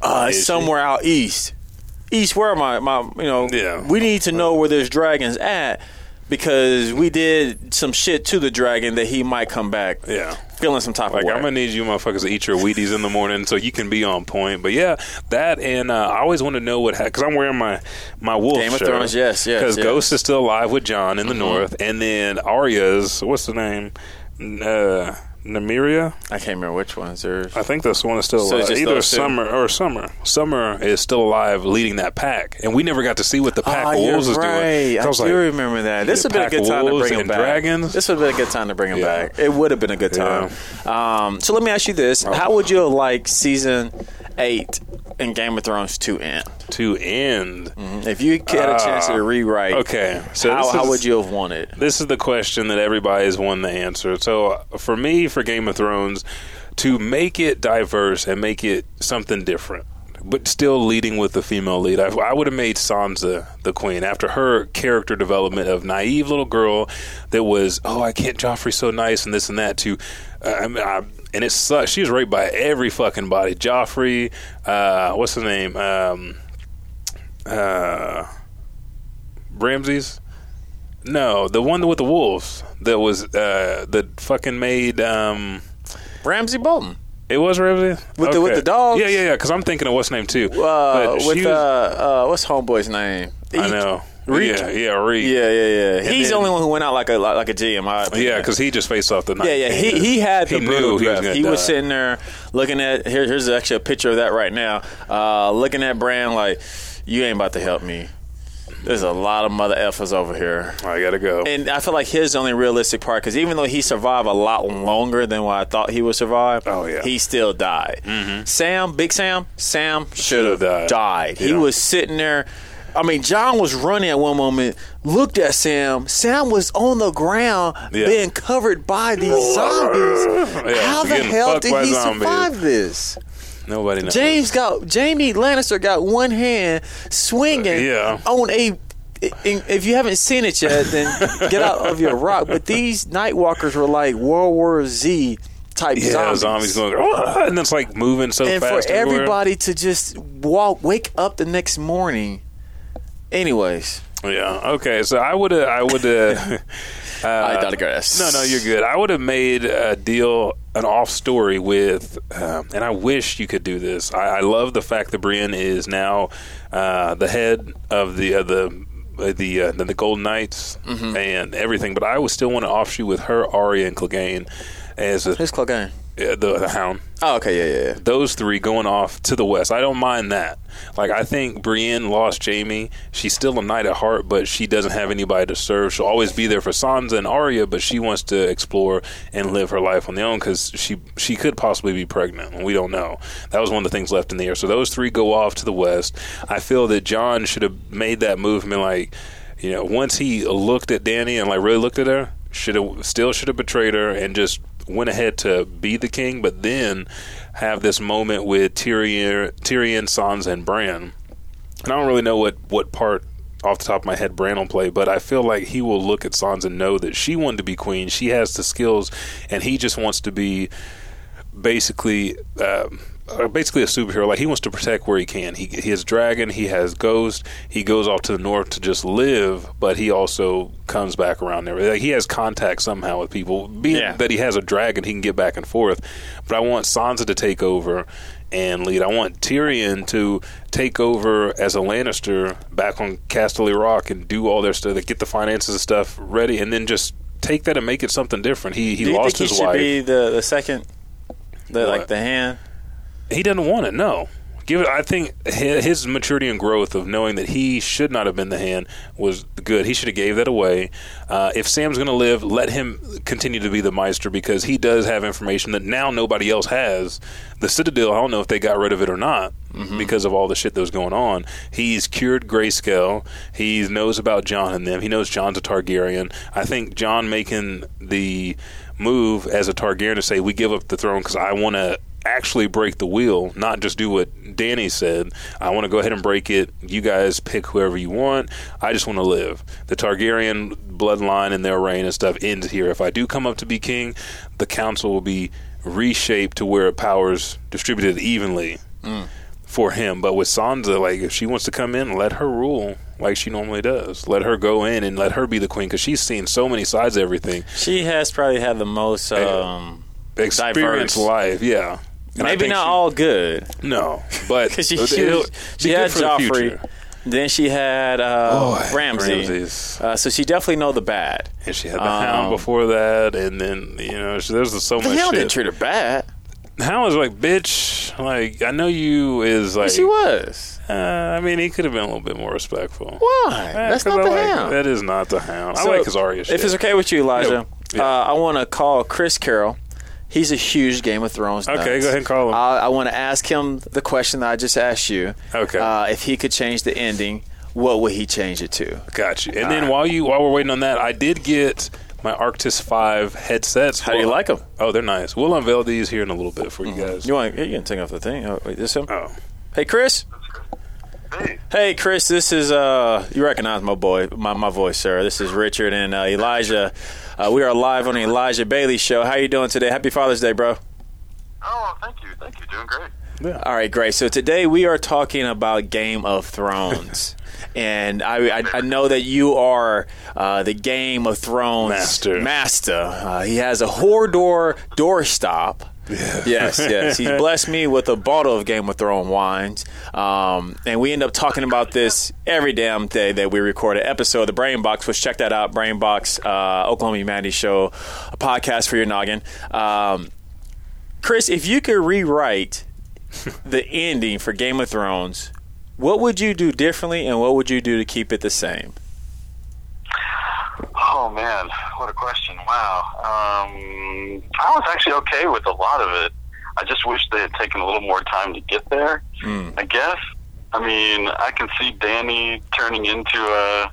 uh, Is she? somewhere out east. East, where my my you know? Yeah. we need to know where this dragon's at." Because we did some shit to the dragon that he might come back yeah. feeling some type Like of way. I'm gonna need you motherfuckers to eat your Wheaties in the morning so you can be on point. But yeah, that and uh, I always want to know what because I'm wearing my my wolf Game of shirt. Thrones, yes, yes, Because yes. Mm-hmm. Ghost is still alive with Jon in the north, and then Arya's what's the name? Uh, Nymeria. I can't remember which ones. There's I think this one is still So alive. Either two? Summer or Summer. Summer is still alive, leading that pack, and we never got to see what the pack Oh, wolves is right. doing. I, was do like, remember that. This would have been a good time to bring him back. dragons? This would have been a good time to bring him Yeah. back. It would have been a good time. Um, so let me ask you this: How would you like season eight in Game of Thrones to end? to end. If you had a chance to Uh, rewrite, okay, so how, this how is- would you have wanted? This is the question that everybody's wanting to answer. So uh, for me, for Game of Thrones, to make it diverse and make it something different, but still leading with the female lead, I, I would have made Sansa the queen after her character development of naive little girl that was, oh, I can't Joffrey so nice and this and that. To, uh, I I, and it sucks. She was raped by every fucking body. Joffrey, uh, what's his name? Um, uh, Ramses. No, the one with the wolves that was uh that fucking made um Ramsay Bolton. it was Ramsay With the- with the dogs? Yeah, yeah, yeah. Because I'm thinking of what's name too. Uh, with she uh, uh, what's homeboy's name? I know. Reek? Yeah, yeah, Reek. Yeah, yeah, yeah. He's the only one who went out like a like a opinion. yeah, because he just faced off the night. Yeah, yeah. He he had the He brutal he was draft. He was sitting there looking at here. Here's actually a picture of that right now. Uh, looking at Bran like, you ain't about to help me. There's a lot of mother effers over here. I gotta go. And I feel like his the only realistic part because even though he survived a lot longer than what I thought he would survive, Oh, yeah. he still died. Mm-hmm. Sam, Big Sam, Sam should have died. died. He was sitting there. I mean, Jon was running at one moment, looked at Sam. Sam was on the ground Yeah. being covered by these zombies. Yeah, How the hell did he zombies. survive this? Nobody knows. James got Jaime Lannister got one hand swinging Yeah. on a. If you haven't seen it yet, then get out of your rock. But these Nightwalkers were like World War Z type yeah, zombies. zombies going, "Ah," and it's like moving so and fast. for everywhere. everybody to just walk, wake up the next morning. Anyways, Yeah. Okay. So I would have. I would have. Uh, I digress. No, no, you're good. I would have made a deal, an off story with, um, and I wish you could do this. I, I love the fact that Brienne is now uh, the head of the uh, the. Uh, the uh, the Golden Knights Mm-hmm. and everything, but I would still want to offshoot with her, Arya, and Clegane as a, who's Clegane? The the Hound Oh, okay, yeah, yeah, yeah. those three going off to the west. I don't mind that. Like I think Brienne lost Jaime. She's still a knight at heart, but she doesn't have anybody to serve. She'll always be there for Sansa and Arya, but she wants to explore and live her life on their own because she she could possibly be pregnant. and We don't know. That was one of the things left in the air. So those three go off to the west. I feel that John should have made that movement. Like you know, once he looked at Danny and like really looked at her, should have still should have betrayed her and just went ahead to be the king, but then have this moment with Tyrion, Tyrion, Sansa, and Bran. And I don't really know what what part off the top of my head Bran will play, but I feel like he will look at Sansa and know that she wanted to be queen. She has the skills, and he just wants to be basically. Um, Uh, basically a superhero. Like he wants to protect where he can. He, he has dragon. He has ghost. He goes off to the north to just live, but he also comes back around there. Like he has contact somehow with people. Being Yeah. that he has a dragon, he can get back and forth. But I want Sansa to take over and lead. I want Tyrion to take over as a Lannister back on Casterly Rock and do all their stuff, get the finances and stuff ready, and then just take that and make it something different. He he Do you lost think he his should wife. be the the second, the like the hand? He doesn't want it. No, give it. I think his maturity and growth of knowing that he should not have been the hand was good. He should have gave that away. Uh, if Sam's going to live, let him continue to be the Maester because he does have information that now nobody else has. The Citadel, I don't know if they got rid of it or not because of all the shit that was going on. He's cured grayscale. He knows about Jon and them. He knows Jon's a Targaryen. I think Jon making the move as a Targaryen to say we give up the throne because I want to actually break the wheel, not just do what Danny said. I want to go ahead and break it. You guys pick whoever you want. I just want to live. The Targaryen bloodline and their reign and stuff ends here. If I do come up to be king, the council will be reshaped to where it power's distributed evenly for him. But with Sansa, like if she wants to come in, let her rule like she normally does. Let her go in and let her be the queen because she's seen so many sides of everything. She has probably had the most. Um, Experience Diverse. life, yeah. And maybe not she- all good. No, but Because she, she, she had for the Joffrey, then she had uh, Ramsay, Uh, so she definitely know the bad. And she had the Um, Hound before that, and then you know she- there's so The much hell didn't treat her bad. Hound was like, bitch. Like I know you is like. she was. Uh, I mean, he could have been a little bit more respectful. Why? Eh, That's not I the like- Hound. That is not the Hound. I like his Arya shit. If it's okay with you, Elijah, Yeah. Uh, I want to call Chris Carroll. He's a huge Game of Thrones. Okay, nuts. go ahead and call him. I, I want to ask him the question that I just asked you. Okay. Uh, if he could change the ending, what would he change it to? Got you. And then while you while we're waiting on that, I did get my Arctis Five headsets. How do you like them? Oh, they're nice. We'll unveil these here in a little bit for you guys. You want? You can take off the thing. Oh, wait, this him? Oh, Hey, Chris. Hey, Hey, Chris. This is uh. You recognize my boy, my my voice, sir. This is Richard and uh, Elijah. Uh, we are live on the Elijah Bailey Show. How you doing today? Happy Father's Day, bro. oh, thank you, thank you, doing great. All right, great. So today we are talking about Game of Thrones. And I, I, I know that you are uh, the Game of Thrones Master. Master. Uh, he has a Hodor doorstop. Yes, yes. He's blessed me with a bottle of Game of Thrones wines. Um, and we end up talking about this every damn day that we record an episode of the Brain Box, which check that out, Brain Box, uh, Oklahoma Humanity Show, a podcast for your noggin. Um, Chris, if you could rewrite the ending for Game of Thrones, What would you do differently, and what would you do to keep it the same? Oh man, what a question! Wow, um, I was actually okay with a lot of it. I just wish they had taken a little more time to get there. I guess. I mean, I can see Danny turning into a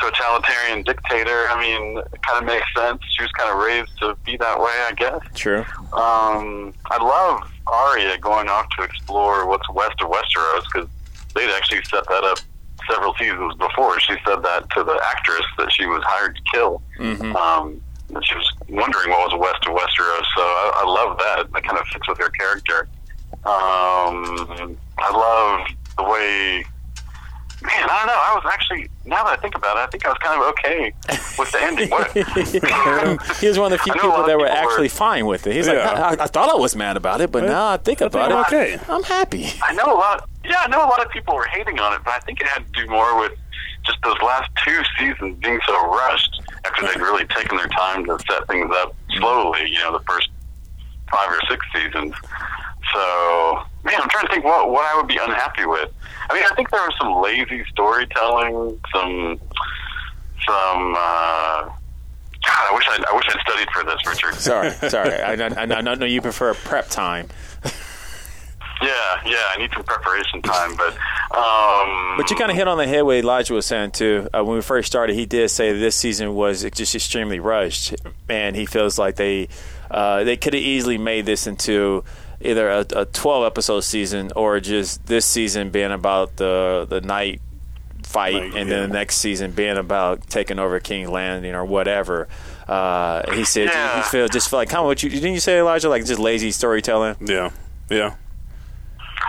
totalitarian dictator. I mean, it kind of makes sense. She was kind of raised to be that way, I guess. True. Um, I love Arya going off to explore what's west of Westeros because they'd actually set that up several seasons before. She said that to the actress that she was hired to kill. Um, and she was wondering what was west of Westeros. So I, I love that. That kind of fits with her character. Um, I love the way. Man, I don't know. I was actually now that I think about it, I think I was kind of okay with the ending. What? he was one of the few I know a people that were people were- actually fine with it. He's like, I, I thought I was mad about it, but now I think about I'm it. okay. I'm happy. I know a lot. Yeah, I know a lot of people were hating on it, but I think it had to do more with just those last two seasons being so rushed after they'd really taken their time to set things up slowly. You know, the first five or six seasons. So, man, I'm trying to think what what I would be unhappy with. I mean, I think there was some lazy storytelling, some some. Uh, God, I wish I I wish I'd studied for this, Richard. Sorry, sorry. I, I I know you prefer prep time, Yeah, yeah, I need some preparation time, but um, but you kind of hit on the head what Elijah was saying too. Uh, when we first started, he did say this season was just extremely rushed, and he feels like they uh, they could have easily made this into either a, a 12 episode season or just this season being about the the night fight, Right, and yeah. then the next season being about taking over King's Landing or whatever. Uh, he said Yeah. he feel just feel like kind of what you didn't you say Elijah like just lazy storytelling. Yeah, yeah.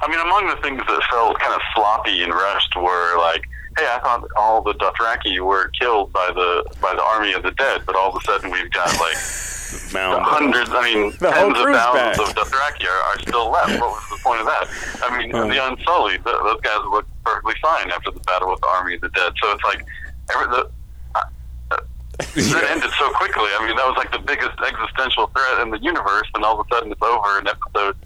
I mean, among the things that felt kind of sloppy and rushed were like, hey, I thought all the Dothraki were killed by the by the army of the dead, but all of a sudden we've got like hundreds, I mean, The tens of thousands back. of Dothraki are, are still left. What was the point of that? I mean, Hmm. the Unsullied, th those guys looked perfectly fine after the battle with the army of the dead. So it's like, every, the, that ended so quickly. I mean, that was like the biggest existential threat in the universe, and all of a sudden it's over in episode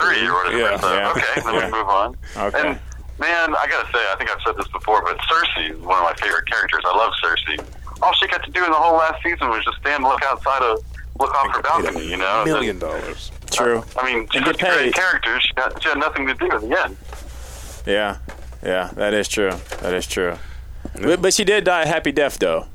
three or whatever. Yeah, so, yeah. okay, then Yeah. we move on. Okay. And man, I gotta say, I think I've said this before, but Cersei is one of my favorite characters. I love Cersei. All she got to do in the whole last season was just stand and look outside of look off her balcony. You know, million dollars. Uh, true. I mean, she And was a great character. She, got, she had nothing to do in the end. Yeah, yeah, that is true. That is true. But, but she did die a happy death, though.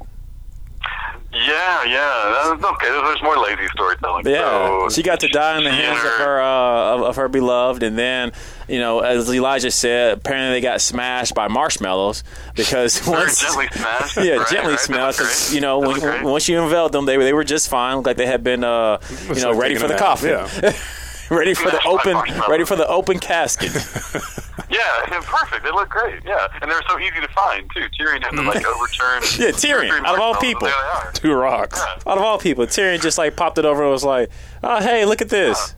Yeah, yeah, that's okay. There's more lazy storytelling. Yeah, So she got to die in the hands and of her uh, of, of her beloved, and then you know, as Elijah said, apparently they got smashed by marshmallows because Very once. gently smashed. Yeah, right, gently right, smashed. was 'cause, great. You know, when, once you unveiled them, they they were just fine, like they had been, uh, you know, like ready for the a coffin, yeah. ready for the open, ready for the open casket. Yeah, perfect. They look great. Yeah, and they're so easy to find too. Tyrion had to like overturn. Mm. Yeah, Tyrion, two or three out of all people. There they are. Two rocks. Yeah. Out of all people, Tyrion just like popped it over and was like, "Oh, hey, look at this."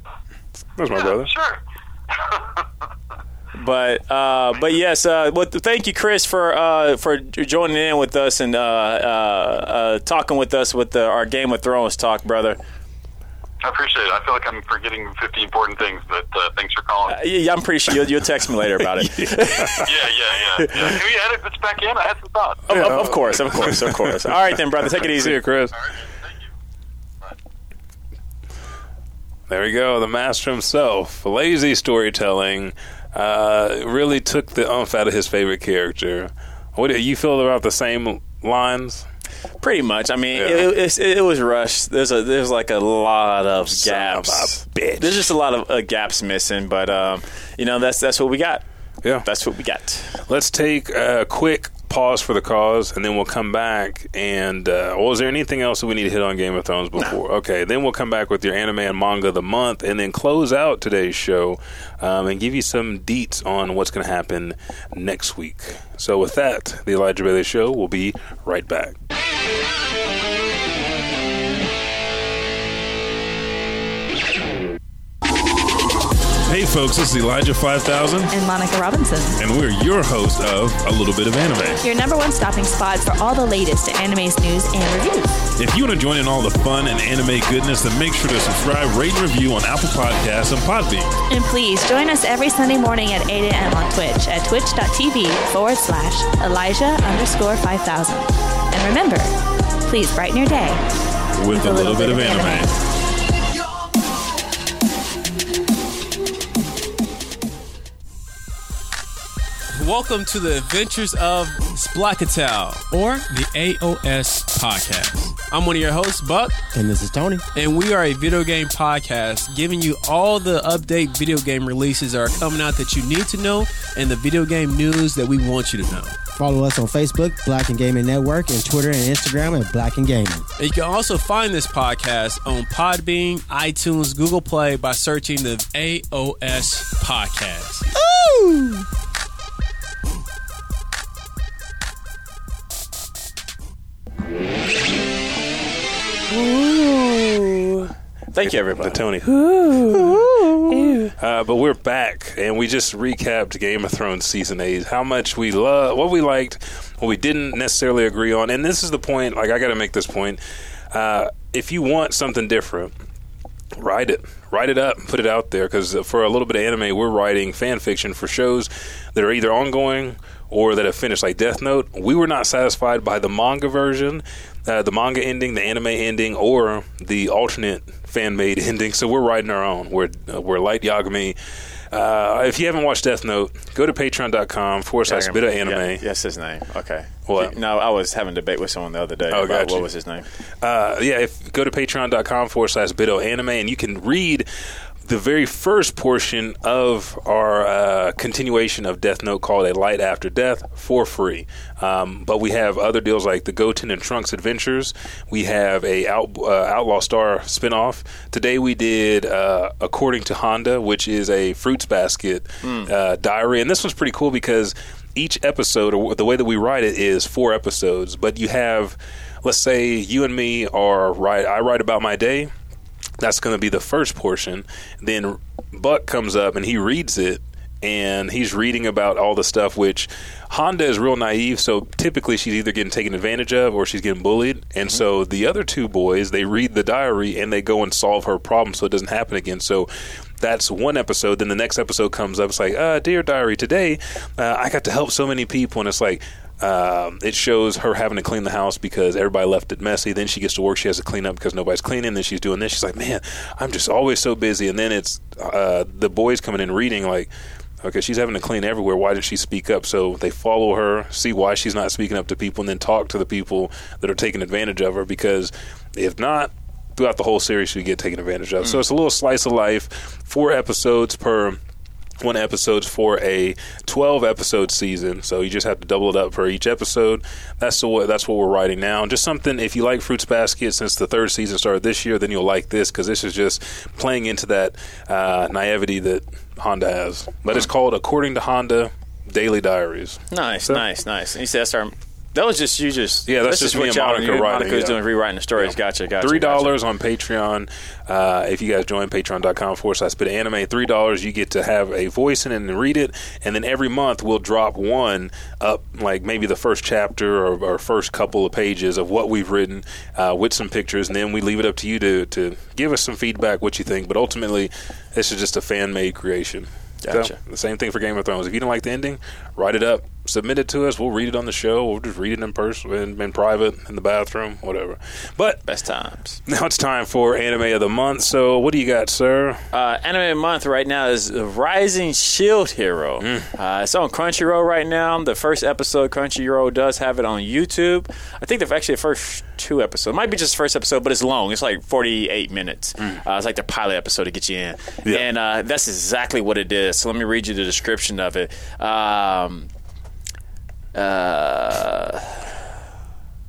That's my Yeah, brother. Sure. But uh, but yes, uh, well, thank you, Chris, for uh, for joining in with us and uh, uh, uh, talking with us with the, our Game of Thrones talk, brother. I appreciate it. I feel like I'm forgetting 50 important things, but uh, thanks for calling. Yeah, I'm pretty sure you'll, you'll text me later about it. yeah, yeah, yeah, yeah. Can we edit this back in? I had some thoughts. of, of- of course, of course, of course. All right, then, brother, take it See easy. you, Chris. All right, man. Thank you. There we go. The master himself, lazy storytelling, uh, really took the umph out of his favorite character. What do you feel about the same lines? Pretty much. I mean, Yeah. it, it's- it, was rushed. There's a there's like a lot of Son of gaps. bitch. There's just a lot of uh, gaps missing, but um, you know that's that's what we got. Yeah. That's what we got. Let's take a quick pause for the cause, and then we'll come back. And uh, well, is there anything else that we need to hit on Game of Thrones before? Okay, then we'll come back with your anime and manga of the month, and then close out today's show um, and give you some deets on what's going to happen next week. So, with that, the Elijah Bailey Show will be right back. Hey, folks, this is Elijah 5000, and Monica Robinson. and we're your host of A Little Bit of Anime. Your number one stopping spot for all the latest animes news and reviews. If you want to join in all the fun and anime goodness, then make sure to subscribe, rate, and review on Apple Podcasts and Podbean. And please join us every Sunday morning at 8 a.m. on Twitch at twitch.tv forward slash Elijah underscore 5000. And remember, please brighten your day With, a little, bit, of anime. Welcome to the adventures of Splackatow, or the AOS podcast. I'm one of your hosts, Buck, And this is Tony. and we are a video game podcast giving you all the update video game releases that are coming out that you need to know and the video game news that we want you to know. Follow us on Facebook, Blacken Gaming Network, and Twitter and Instagram at Blacken Gaming. And you can also find this podcast on Podbean, iTunes, Google Play by searching the AOS podcast. Thank you, everybody. The Tony. Uh, but we're back, and we just recapped Game of Thrones season eight. How much we love, what we liked, what we didn't necessarily agree on, and this is the point. Like I got to make this point. Uh, if you want something different, write it, write it up, put it out there. Because for a little bit of anime, we're writing fan fiction for shows that are either ongoing or that have finished, like Death Note. We were not satisfied by the manga version, uh, the manga ending, the anime ending, or the alternate fan made ending. So we're writing our own. We're uh, we're Light Yagami. Uh, if you haven't watched Death Note, go to patreon.com forward slash bit of anime. Yeah, yes, his name. Okay. What? No, I was having a debate with someone the other day Oh, about what was his name. uh, yeah, if go to patreon.com forward slash Bido Anime and you can read the very first portion of our uh, continuation of Death Note called A Light After Death for free. Um, but we have other deals like the Goten and Trunks Adventures. We have a Out, uh, Outlaw Star spinoff. Today we did uh, According to Honda, which is a fruits basket uh, diary. And this one's pretty cool because each episode, or the way that we write it, is four episodes. But you have, let's say, you and me are right. I write about my day. That's going to be the first portion. Then Buck comes up and he reads it, and he's reading about all the stuff which Honda is real naive. So typically, she's either getting taken advantage of or she's getting bullied. And so the other two boys they read the diary and they go and solve her problem so it doesn't happen again. So that's one episode. Then the next episode comes up. It's like, uh, dear diary, today uh, I got to help so many people, and it's like. Um, it shows her having to clean the house because everybody left it messy. Then she gets to work; she has to clean up because nobody's cleaning. Then she's doing this. She's like, "Man, I'm just always so busy." And then it's uh, the boys coming in reading like, "Okay, she's having to clean everywhere. Why did she speak up?" So they follow her, see why she's not speaking up to people, and then talk to the people that are taking advantage of her. Because if not, throughout the whole series, she get taken advantage of. So it's a little slice of life, four episodes per one episodes for a 12 episode season so you just have to double it up for each episode that's the what that's what we're writing now just something if you like fruits basket since the third season started this year then you'll like this because this is just playing into that uh, naivety that honda has but it's called according to honda daily diaries Nice, So- nice, nice. And you said that's our. That was just you. Just Yeah, that's this just is me what and Monica writing, Monica's yeah. doing rewriting the stories. Gotcha, gotcha. Three gotcha. dollars on Patreon. Uh, if you guys join patreon.com forward slash bit anime, three dollars you get to have a voice in it and read it. And then every month we'll drop one up, like maybe the first chapter or, or first couple of pages of what we've written uh, with some pictures. And then we leave it up to you to, to give us some feedback, what you think. But ultimately, this is just a fan made creation. So, Gotcha. the same thing for Game of Thrones. If you don't like the ending, write it up, submit it to us. We'll read it on the show. We'll just read it in person, in, in private, in the bathroom, whatever. But Best times. now it's time for anime of the month. So, what do you got, sir? Uh, anime month right now is Rising Shield Hero. Uh, it's on Crunchyroll right now. The first episode, Crunchyroll does have it on YouTube. I think the actually the first two episodes. It might be just the first episode, but it's long. It's like 48 minutes. Uh, it's like the pilot episode to get you in. Yeah. And uh, that's exactly what it is. So let me read you the description of it. Um, uh,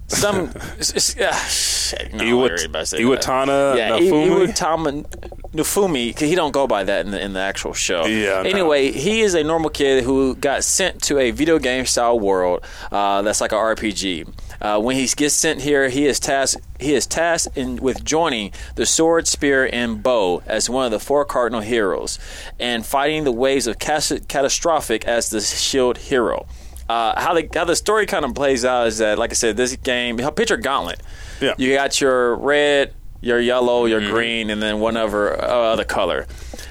some uh, shit, no, Iwat-. Iwatana yeah, Nafumi? Iwatama Nufumi. 'cause He don't go by that in the in the actual show. Yeah, no. Anyway, he is a normal kid who got sent to a video game style world uh, that's like an RPG. Uh, when he gets sent here, he is tasked. He is tasked in, with joining the sword, spear, and bow as one of the four cardinal heroes, and fighting the waves of cas- catastrophic as the shield hero. Uh, how the how the story kind of plays out is that, like I said, this game. Picture Gauntlet. Yeah. You got your red, your yellow, your green, and then one other uh, other color.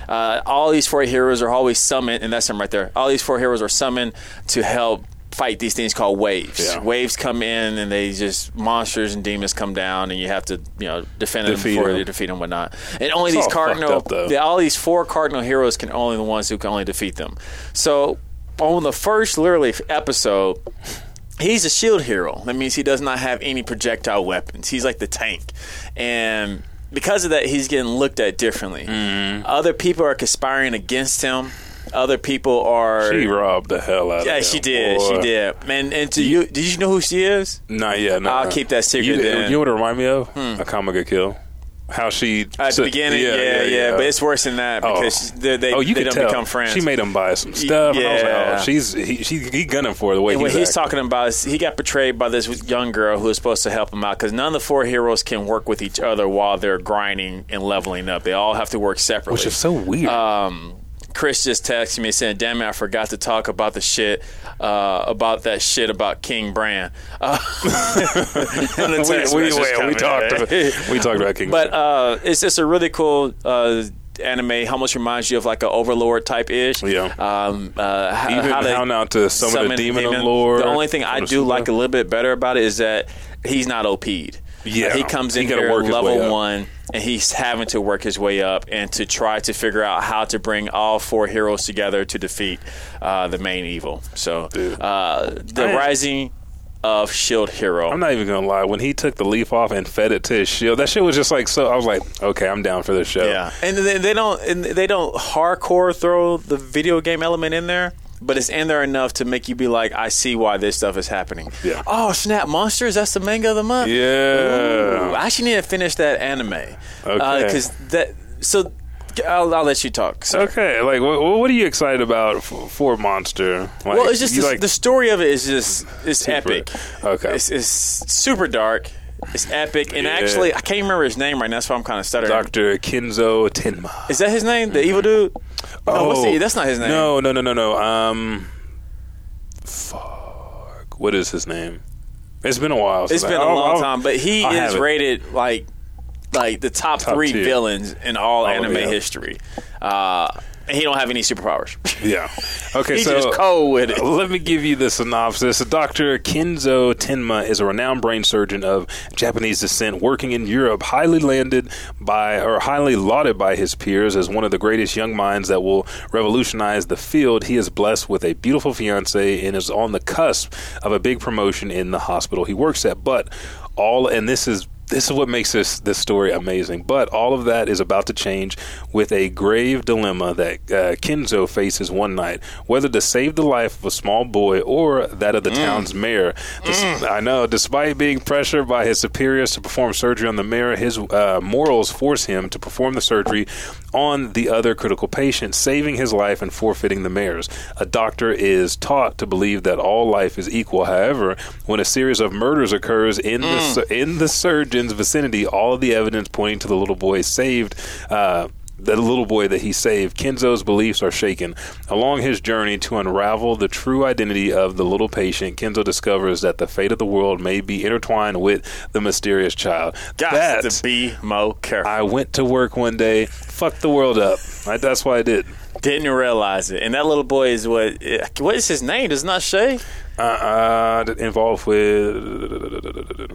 Uh, all these four heroes are always summoned, and that's them right there. All these four heroes are summoned to help fight these things called waves. Yeah. Waves come in, and they just monsters and demons come down, and you have to you know defend them Defeat before them. you defeat them, whatnot. And only It's these all cardinal, up, all these four cardinal heroes can only the ones who can only defeat them. So on the first literally episode. He's a shield hero. That means he does not have any projectile weapons. He's like the tank. And because of that, he's getting looked at differently. Mm-hmm. Other people are conspiring against him. Other people are. She robbed the hell out of him. yeah, she did. boy. She did. Man, and to you, did you know who she is? Not yet. No, I'll no. keep that secret You, then. you know what it remind me of? A comic kill. How she At so- the beginning, yeah yeah, But it's worse than that Oh. because they, they, oh, you they don't tell. become friends. She made him buy some stuff. Was like, Yeah. oh, she's he, she, he gunning for her the way And what he's, he's acting. talking about is he got betrayed by this young girl who was supposed to help him out because none of the four heroes can work with each other while they're grinding and leveling up. They all have to work separately. which is so weird. um, Chris just texted me saying, "Damn it, I forgot to talk about the shit uh, about that shit about King Bran." Uh, we, we, we, talked. in. we talked about King. Bran. But uh, it's just a really cool uh, anime. Almost reminds you of like an Overlord type ish. Yeah. Um, uh, how, Even how they how now to summon, summon a demon, demon. of lore. The only thing I do like a little bit better about it is that he's not OP'd. Yeah. he comes He in here work his way level one, and he's having to work his way up and to try to figure out how to bring all four heroes together to defeat uh, the main evil. So, uh, the I- Rising of Shield Hero. I'm not even gonna lie. When he took the leaf off and fed it to his shield, that shit was just like so. I was like, okay, I'm down for this show. Yeah, and they, they don't and they don't hardcore throw the video game element in there, but it's in there enough to make you be like, I see why this stuff is happening. Yeah. Oh snap! Monsters. That's the manga of the month. Yeah. Ooh, I actually need to finish that anime. Uh, okay. Because that. So I'll, I'll let you talk. Okay, like what, what are you excited about for, for Monster? Like, Well, it's just the, like the story of it is just it's Super. epic. Okay. it's, it's super dark. It's epic, and Yeah. actually, I can't remember his name right now. That's why I'm kind of stuttering. Doctor Kenzo Tenma. Is that his name? The evil dude? No, what's Oh, the, that's not his name. No, no, no, no, no. Um, fuck. What is his name? It's been a while. It's been I- a long time, but he I'll is rated like like the top, Top three tier. villains in all anime history. Uh, he don't have any superpowers. Yeah. Okay, He's so just cold with it. Let me give you the synopsis. Dr. Kenzo Tenma is a renowned brain surgeon of Japanese descent working in Europe, highly landed by or highly lauded by his peers as one of the greatest young minds that will revolutionize the field. He is blessed with a beautiful fiance and is on the cusp of a big promotion in the hospital he works at. But all and this is this is what makes this this story amazing. But all of that is about to change with a grave dilemma that uh, Kenzo faces one night: whether to save the life of a small boy or that of the town's mayor. Des- I know, despite being pressured by his superiors to perform surgery on the mayor, his uh, morals force him to perform the surgery on the other critical patient, saving his life and forfeiting the mayor's. A doctor is taught to believe that all life is equal. However, when a series of murders occurs in the in the surgeon's vicinity, all of the evidence pointing to the little boy saved. Uh, the little boy that he saved, Kenzo's beliefs are shaken. Along his journey to unravel the true identity of the little patient, Kenzo discovers that the fate of the world may be intertwined with the mysterious child. Got That- to be more careful. I went to work one day, fucked the world up. I, that's why I did. Didn't realize it. And that little boy is what? What is his name? Does not Shay? Uh, uh, involved with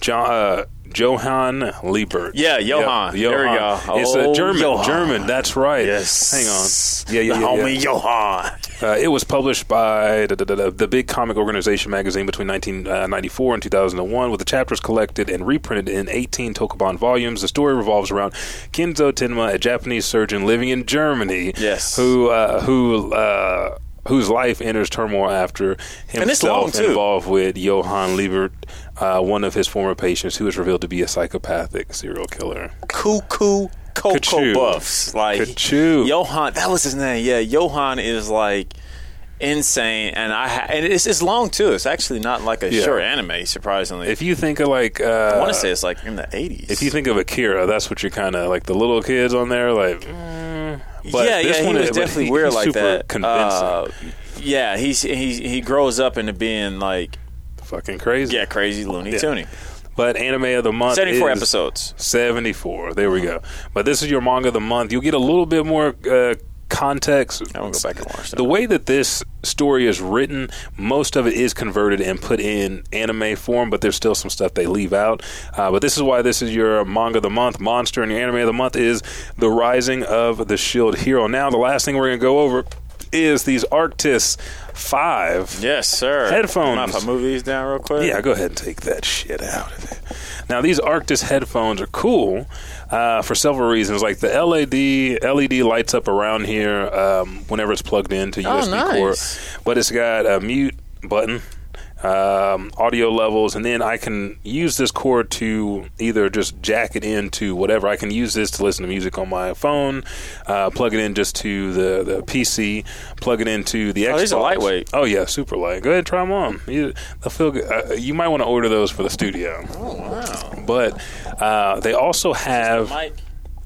John, uh, Johann Liebert. Yeah, Johann. There we go. It's Oh, a German. Johann. German. That's right. Yes. Hang on. Yeah, yeah, the yeah. homie yeah. Johann. Uh, it was published by da, da, da, the Big Comic Original magazine between 1994 and 2001, with the chapters collected and reprinted in 18 Tokuban volumes. The story revolves around Kenzo Tenma, a Japanese surgeon living in Germany, Yes. who uh, who. Uh, Whose life enters turmoil after And it's long, himself involved with Johann Liebert, uh, one of his former patients, who is revealed to be a psychopathic serial killer. Cuckoo Cocoa Kachu. Buffs. Like Kachu. Johann. That was his name. Yeah, Johann is like insane, and I ha- and it's, it's long too. It's actually not like a Yeah. short anime. Surprisingly, If you think of like, uh, I want to say it's like in the eighties. If you think of Akira, that's what you're kind of like the little kids on there, like, mm, But yeah, this yeah, one he was is- definitely he- weird he's like super that. Convincing, Uh, yeah, he's he he grows up into being like fucking crazy. yeah, crazy Looney Yeah. Tooney. But anime of the month Seventy four episodes. 74. There we go. But this is your manga of the month. You'll get a little bit more uh, context. I will go back and watch that. The way that this story is written, most of it is converted and put in anime form, but there's still some stuff they leave out. Uh, but this is why this is your manga of the month. Monster and your anime of the month is The Rising of the Shield Hero. Now, the last thing we're going to go over is these Arctis 5. Yes, sir. Headphones. If I move these down real quick? Yeah, go ahead and take that shit out of it. Now, these Arctis headphones are cool uh, for several reasons. Like the LED LED lights up around here um, whenever it's plugged into Oh, USB nice. cord, but it's got a mute button. Um, audio levels, and then I can use this cord to either just jack it into whatever. I can use this to listen to music on my phone, uh, plug it in just to the, the PC, plug it into the Xbox. Oh, these are lightweight. Oh yeah, super light. Go ahead, and try them on. You, they'll feel good. Uh, you might want to order those for the studio. Oh wow. But uh, they also have.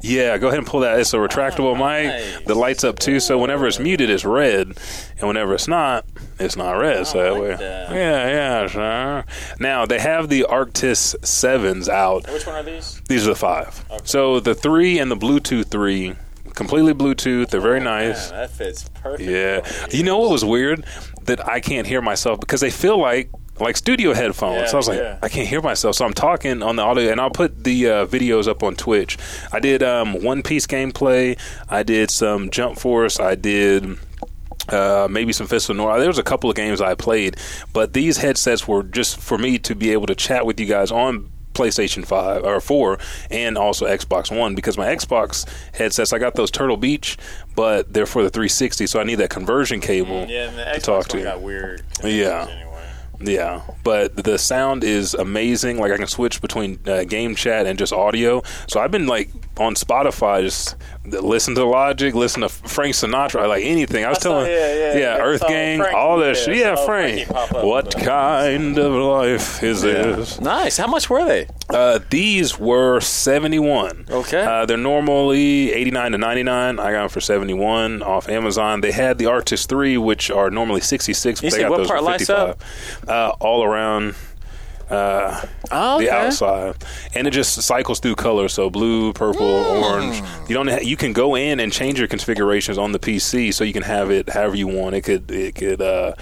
Yeah, go ahead and pull that. It's a retractable Oh, mic nice. that lights up too. So whenever it's muted, it's red, and whenever it's not, it's not red. Oh, so I that like way, that. yeah, yeah, sure. Now they have the Arctis sevens out. Which one are these? These are the five. So the three and the Bluetooth three, completely Bluetooth. They're very oh, nice. Man, that fits perfect. Yeah. You know what was weird? That I can't hear myself because they feel like like studio headphones. Yeah, so I was like, yeah. I can't hear myself. So I'm talking on the audio, and I'll put the uh, videos up on Twitch. I did um, One Piece gameplay. I did some Jump Force. I did. Uh, maybe some Fist of North. There was a couple of games I played, but these headsets were just for me to be able to chat with you guys on PlayStation 5 or 4 and also Xbox One because my Xbox headsets I got those Turtle Beach but they're for the 360 so I need that conversion cable Yeah, and the to Xbox talk to you. got weird. Yeah. Anyway. Yeah, but the sound is amazing. Like I can switch between uh, game chat and just audio. So I've been like on Spotify, just listen to Logic, listen to Frank Sinatra, like anything. I was I saw- telling, yeah, yeah, yeah. Earth Gang, Frankie, all that yeah, shit. Yeah, Frank. Frankie pop up What kind of life is this? Nice. How much were they? Uh, these were seventy one. Okay. Uh, they're normally eighty nine to ninety nine. I got them for seventy one off Amazon. They had the Arctis three, which are normally sixty six. You They see got what those part for lights up? Uh, all around. Uh, Oh, the outside, and it just cycles through colors. So blue, purple, Hmm. orange. You don't. Ha- you can go in and change your configurations on the PC, so you can have it however you want. It could it could uh,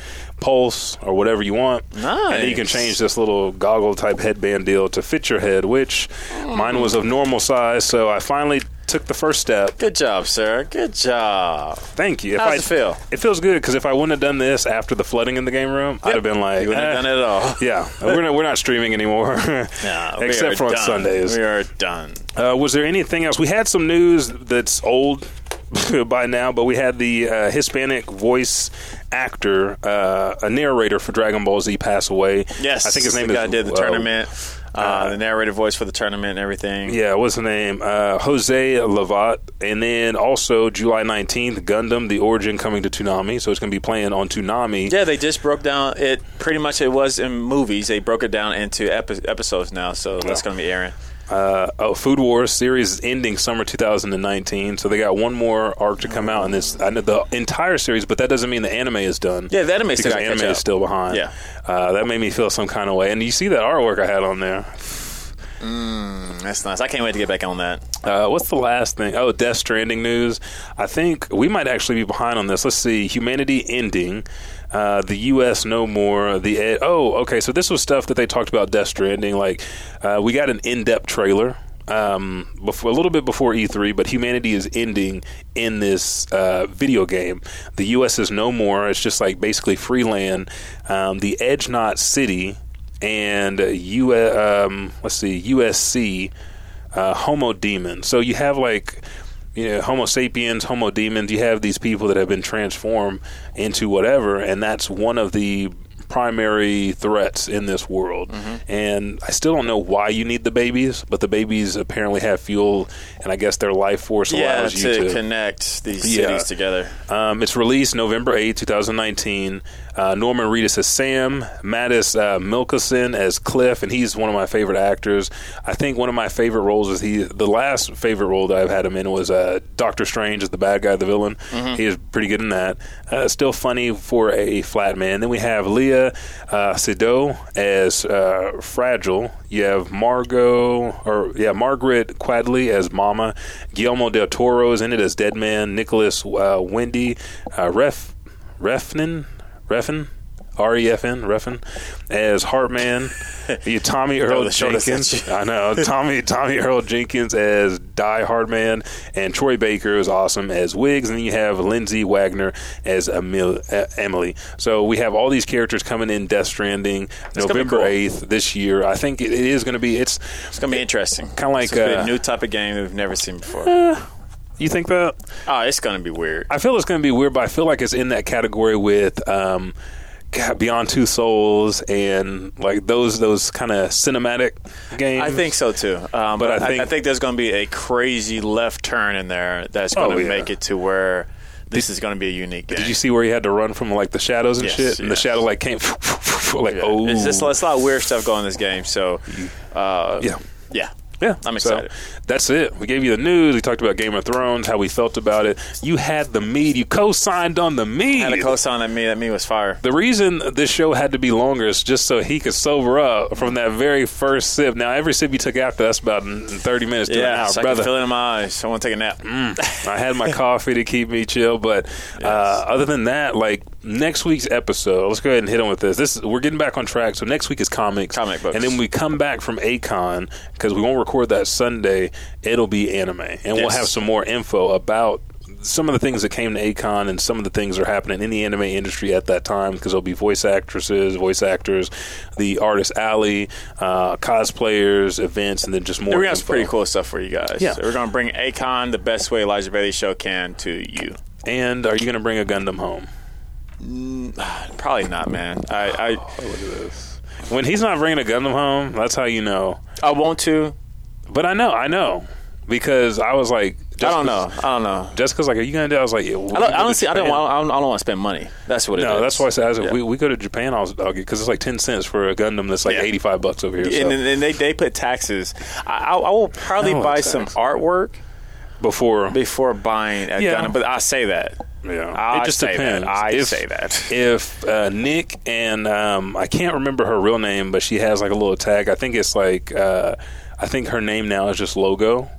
pulse or whatever you want. nice. And then you can change this little goggle type headband deal to fit your head, which mine was of normal size. So I finally took the first step. Good job, sir. Good job. Thank you. If How's I, it feel? It feels good because if I wouldn't have done this after the flooding in the game room, I'd have been like, You wouldn't eh. have done it at all. Yeah, we're not, we're not streaming anymore, are except for on. Sundays. We are done. Uh, was there anything else? We had some news that's old by now, but we had the uh, Hispanic voice actor, uh, a narrator for Dragon Ball Z, pass away. Yes, I think his name the is. guy did the tournament. Uh, the narrated voice for the tournament and everything. Yeah, what's the name? Uh, Jose Lavat. And then also July 19th, Gundam, The Origin coming to Toonami. So it's going to be playing on Toonami. Yeah, they just broke down it. Pretty much, it was in movies. They broke it down into epi- episodes now, so that's going to be airing. Uh, oh, Food Wars series is ending summer 2019. So they got one more arc to come out in this. I know the entire series, but that doesn't mean the anime is done. Yeah, the anime because still the anime is still behind. Yeah. Uh, that made me feel some kind of way. And you see that artwork I had on there. That's nice. I can't wait to get back on that. Uh, what's the last thing? Oh, Death Stranding news. I think we might actually be behind on this. Let's see. Humanity ending. Uh, the U.S. no more. The ed- oh, okay. So this was stuff that they talked about Death Stranding. Like uh, we got an in-depth trailer um, before a little bit before E3, but humanity is ending in this uh, video game. The U.S. is no more. It's just like basically free land. Um, the Edge Knot City and uh, U. Um, let's see, USC uh, Homo Demon. So you have like you know Homo sapiens, Homo demons. You have these people that have been transformed into whatever, and that's one of the primary threats in this world. And I still don't know why you need the babies, but the babies apparently have fuel, and I guess their life force Yeah, allows you to, to connect these Yeah. cities together. um, it's released November 8, 2019. Uh, Norman Reedus as Sam. Mads uh, Mikkelsen as Cliff, and he's one of my favorite actors. I think one of my favorite roles is he. The last favorite role that I've had him in was uh, Doctor Strange as the bad guy, the villain. He is pretty good in that. Uh, still funny for a flat man. Then we have Leah uh, Seydoux as uh, Fragile. You have Margot, or yeah, Margaret Qualley as Mama. Guillermo del Toro is in it as Dead Man. Nicholas uh, Winding uh, Ref Refnin Refn. R E F N Refn as Heartman, you Tommy Earl the show that Jenkins. I know Tommy Tommy Earl Jenkins as Die Hard Man, and Troy Baker is awesome as Wiggs, and then you have Lindsay Wagner as Emil, uh, Emily. So we have all these characters coming in Death Stranding be November cool. eighth this year. I think it, it is going to be. It's It's gonna be interesting. Kinda like, It's gonna be uh, a new type of game we've never seen before. You think that oh, it's gonna be weird. I feel it's going to be weird, but I feel like it's in that category with. Um, God, Beyond Two Souls and like those those kind of cinematic games. I think so too. Um, but I I think- I, think there's going to be a crazy left turn in there that's going Oh, to yeah. make it to where this is going to be a unique game. Did you see where he had to run from like the shadows and Yes, shit, and the shadow like came like Yeah. oh It's just it's a lot of weird stuff going in this game. So, uh, yeah. yeah, Yeah, I'm So, excited. that's it. We gave you the news. We talked about Game of Thrones, how we felt about it. You had the mead. You co-signed on the mead. had a co-sign that me that me was fire. The reason this show had to be longer is just so he could sober up from that very first sip. Now, every sip you took after, that's about 30 minutes to an Yeah, hour, so I brother. can feel it in my eyes. I want to take a nap. I had my coffee to keep me chill, but uh, other than that, like next week's episode, let's go ahead and hit on with this. This we're getting back on track. So next week is comics, Comic books. and then we come back from A-Kon because we won't record that Sunday. It'll be anime, and we'll have some more info about. Some of the things that came to A-Kon and some of the things that are happening in the anime industry at that time because there'll be voice actresses, voice actors, the artist alley, uh, cosplayers, events, and then just more. Gonna have some pretty cool stuff for you guys. Yeah. So we're gonna bring A-Kon the best way Elijah Bailey show can to you. And are you going to bring a Gundam home? Mm, probably not, man. I i oh, When he's not bringing a Gundam home, that's how you know. I I want to. But I know, I know, because I was like, I don't know. I don't know. Jessica's like, "Are you gonna do?" I was like, yeah, I don't, I don't want. I don't, I don't want to spend money. That's what it is. No, that's why I said as if Yeah. we, we go to Japan, I'll, I'll because it's like ten cents for a Gundam that's like Yeah. eighty five bucks over here. So and, then and they they put taxes. I, I, I will probably buy some artwork before, before buying a Yeah. gun. But I say that. yeah, I it just say depends. That. I if, say that. if uh, Nick and um, I can't remember her real name, but she has like a little tag. I think it's like uh, I think her name now is just logo,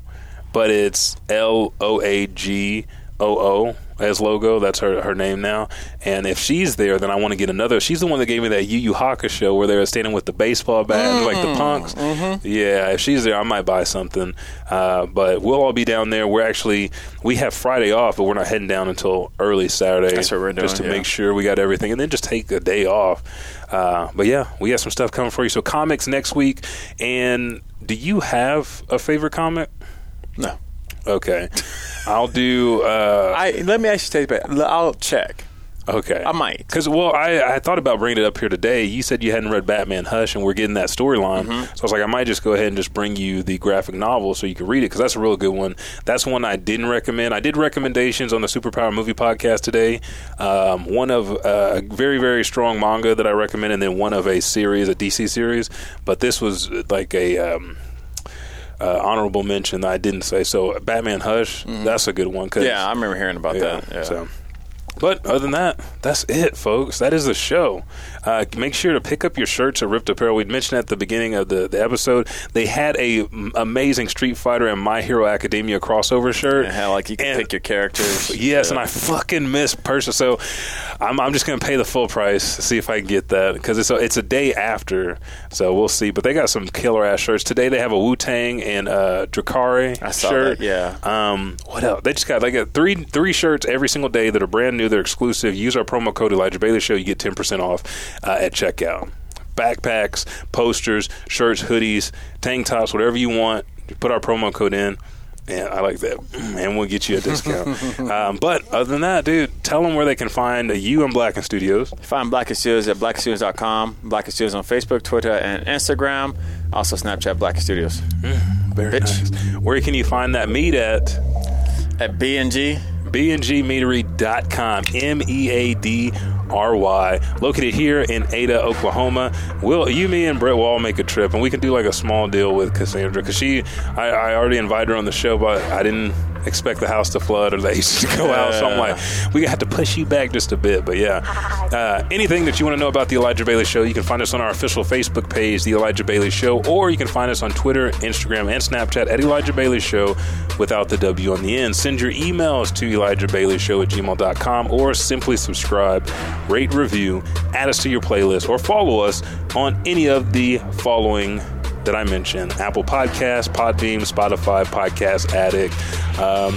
but it's L O A G O O as logo. That's her her name now. And if she's there, then I want to get another. She's the one that gave me that Yu Yu show where they were standing with the baseball bat, and like the punks. Yeah, if she's there, I might buy something. Uh, but we'll all be down there. We're actually we have Friday off, but we're not heading down until early Saturday. That's what we're just to yeah. make sure we got everything, and then just take a day off. Uh, but yeah, we got some stuff coming for you. So comics next week. And do you have a favorite comic? No. Okay, I'll do. Uh, I let me actually take it back. I'll check. okay, I might. Because well, I, I thought about bringing it up here today. You said you hadn't read Batman Hush, and we're getting that storyline. Mm-hmm. So I was like, I might just go ahead and just bring you the graphic novel so you can read it because that's a real good one. That's one I didn't recommend. I did recommendations on the Superpower Movie Podcast today. Um, one of uh, a very very strong manga that I recommend, and then one of a series, a DC series. But this was like a. Um, uh, honorable mention that I didn't say. So, Batman Hush, that's a good one. 'cause- Mm-hmm. Yeah, I remember hearing about that. Yeah. so, but other than that, that's it, folks. That is the show. Uh, make sure to pick up your shirts at RIPT Apparel. We mentioned at the beginning of the, the episode they had a m- amazing Street Fighter and My Hero Academia crossover shirt. How like you can And- pick your characters. Yes, Yeah. and I fucking miss Persia, So I'm, I'm just gonna pay the full price to see if I can get that because it's a, it's a day after. So we'll see. But they got some killer ass shirts today. They have a Wu Tang and uh, Drakari shirt. that, yeah. Um, what else? They just got like a three three shirts every single day that are brand new. They're exclusive. Use our promo code Elijah Bailey Show. You get ten percent off uh, at checkout. Backpacks, posters, shirts, hoodies, tank tops, whatever you want. You put our promo code in. Yeah, I like that, and we'll get you a discount. um, but other than that, dude, tell them where they can find you and Blacken Studios. Find Blacken Studios at blackstudios.com. Blacken Studios on Facebook, Twitter, and Instagram. Also Snapchat Blacken Studios. Very Bitch. nice. Where can you find that meat at? At B&G, bngmeadery.com. M E A D R Y, located here in Ada, Oklahoma. Will you, me, and Brett will all make a trip, and we can do like a small deal with Cassandra because she, I, I already invited her on the show, but I didn't expect the house to flood or the AC to go out. So I'm like, we have to push you back just a bit. But yeah, uh, anything that you want to know about the Elijah Bailey Show, you can find us on our official Facebook page, The Elijah Bailey Show, or you can find us on Twitter, Instagram, and Snapchat at Elijah Bailey Show without the W on the end. Send your emails to Elijah Bailey Show at gmail.com or simply subscribe, rate, review, add us to your playlist, or follow us on any of the following that I mentioned Apple Podcasts, Podbean, Spotify, Podcast Addict. Um,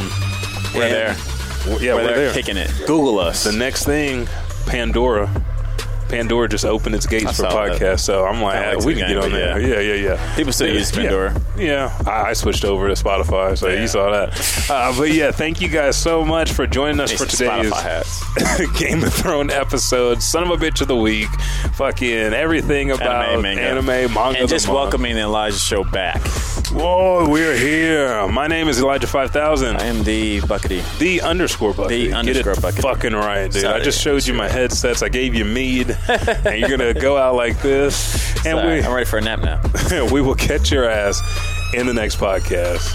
We're and- there. Yeah, we're, we're, there there. kicking it. Google us. The next thing, Pandora. Pandora just opened its gates I for saw that. podcasts, so I'm like, Kinda we can get on there. Yeah, yeah, yeah. People still Yeah, use. Pandora. Yeah, I, I switched over to Spotify, so you saw that. Uh, but yeah, thank you guys so much for joining us for today's Game of Thrones episode. Son of a bitch of the week. Fucking everything about Anime, anime, manga. manga, and just month. welcoming the Elijah Show back. Whoa, we're here. My name is Elijah Five Thousand. I am the Buckity. The underscore bucket. The Get underscore it bucket. Fucking right, dude. I just showed you my headsets. I gave you mead, and you're gonna go out like this, and Sorry, I'm ready for a nap now. we we will catch your ass in the next podcast.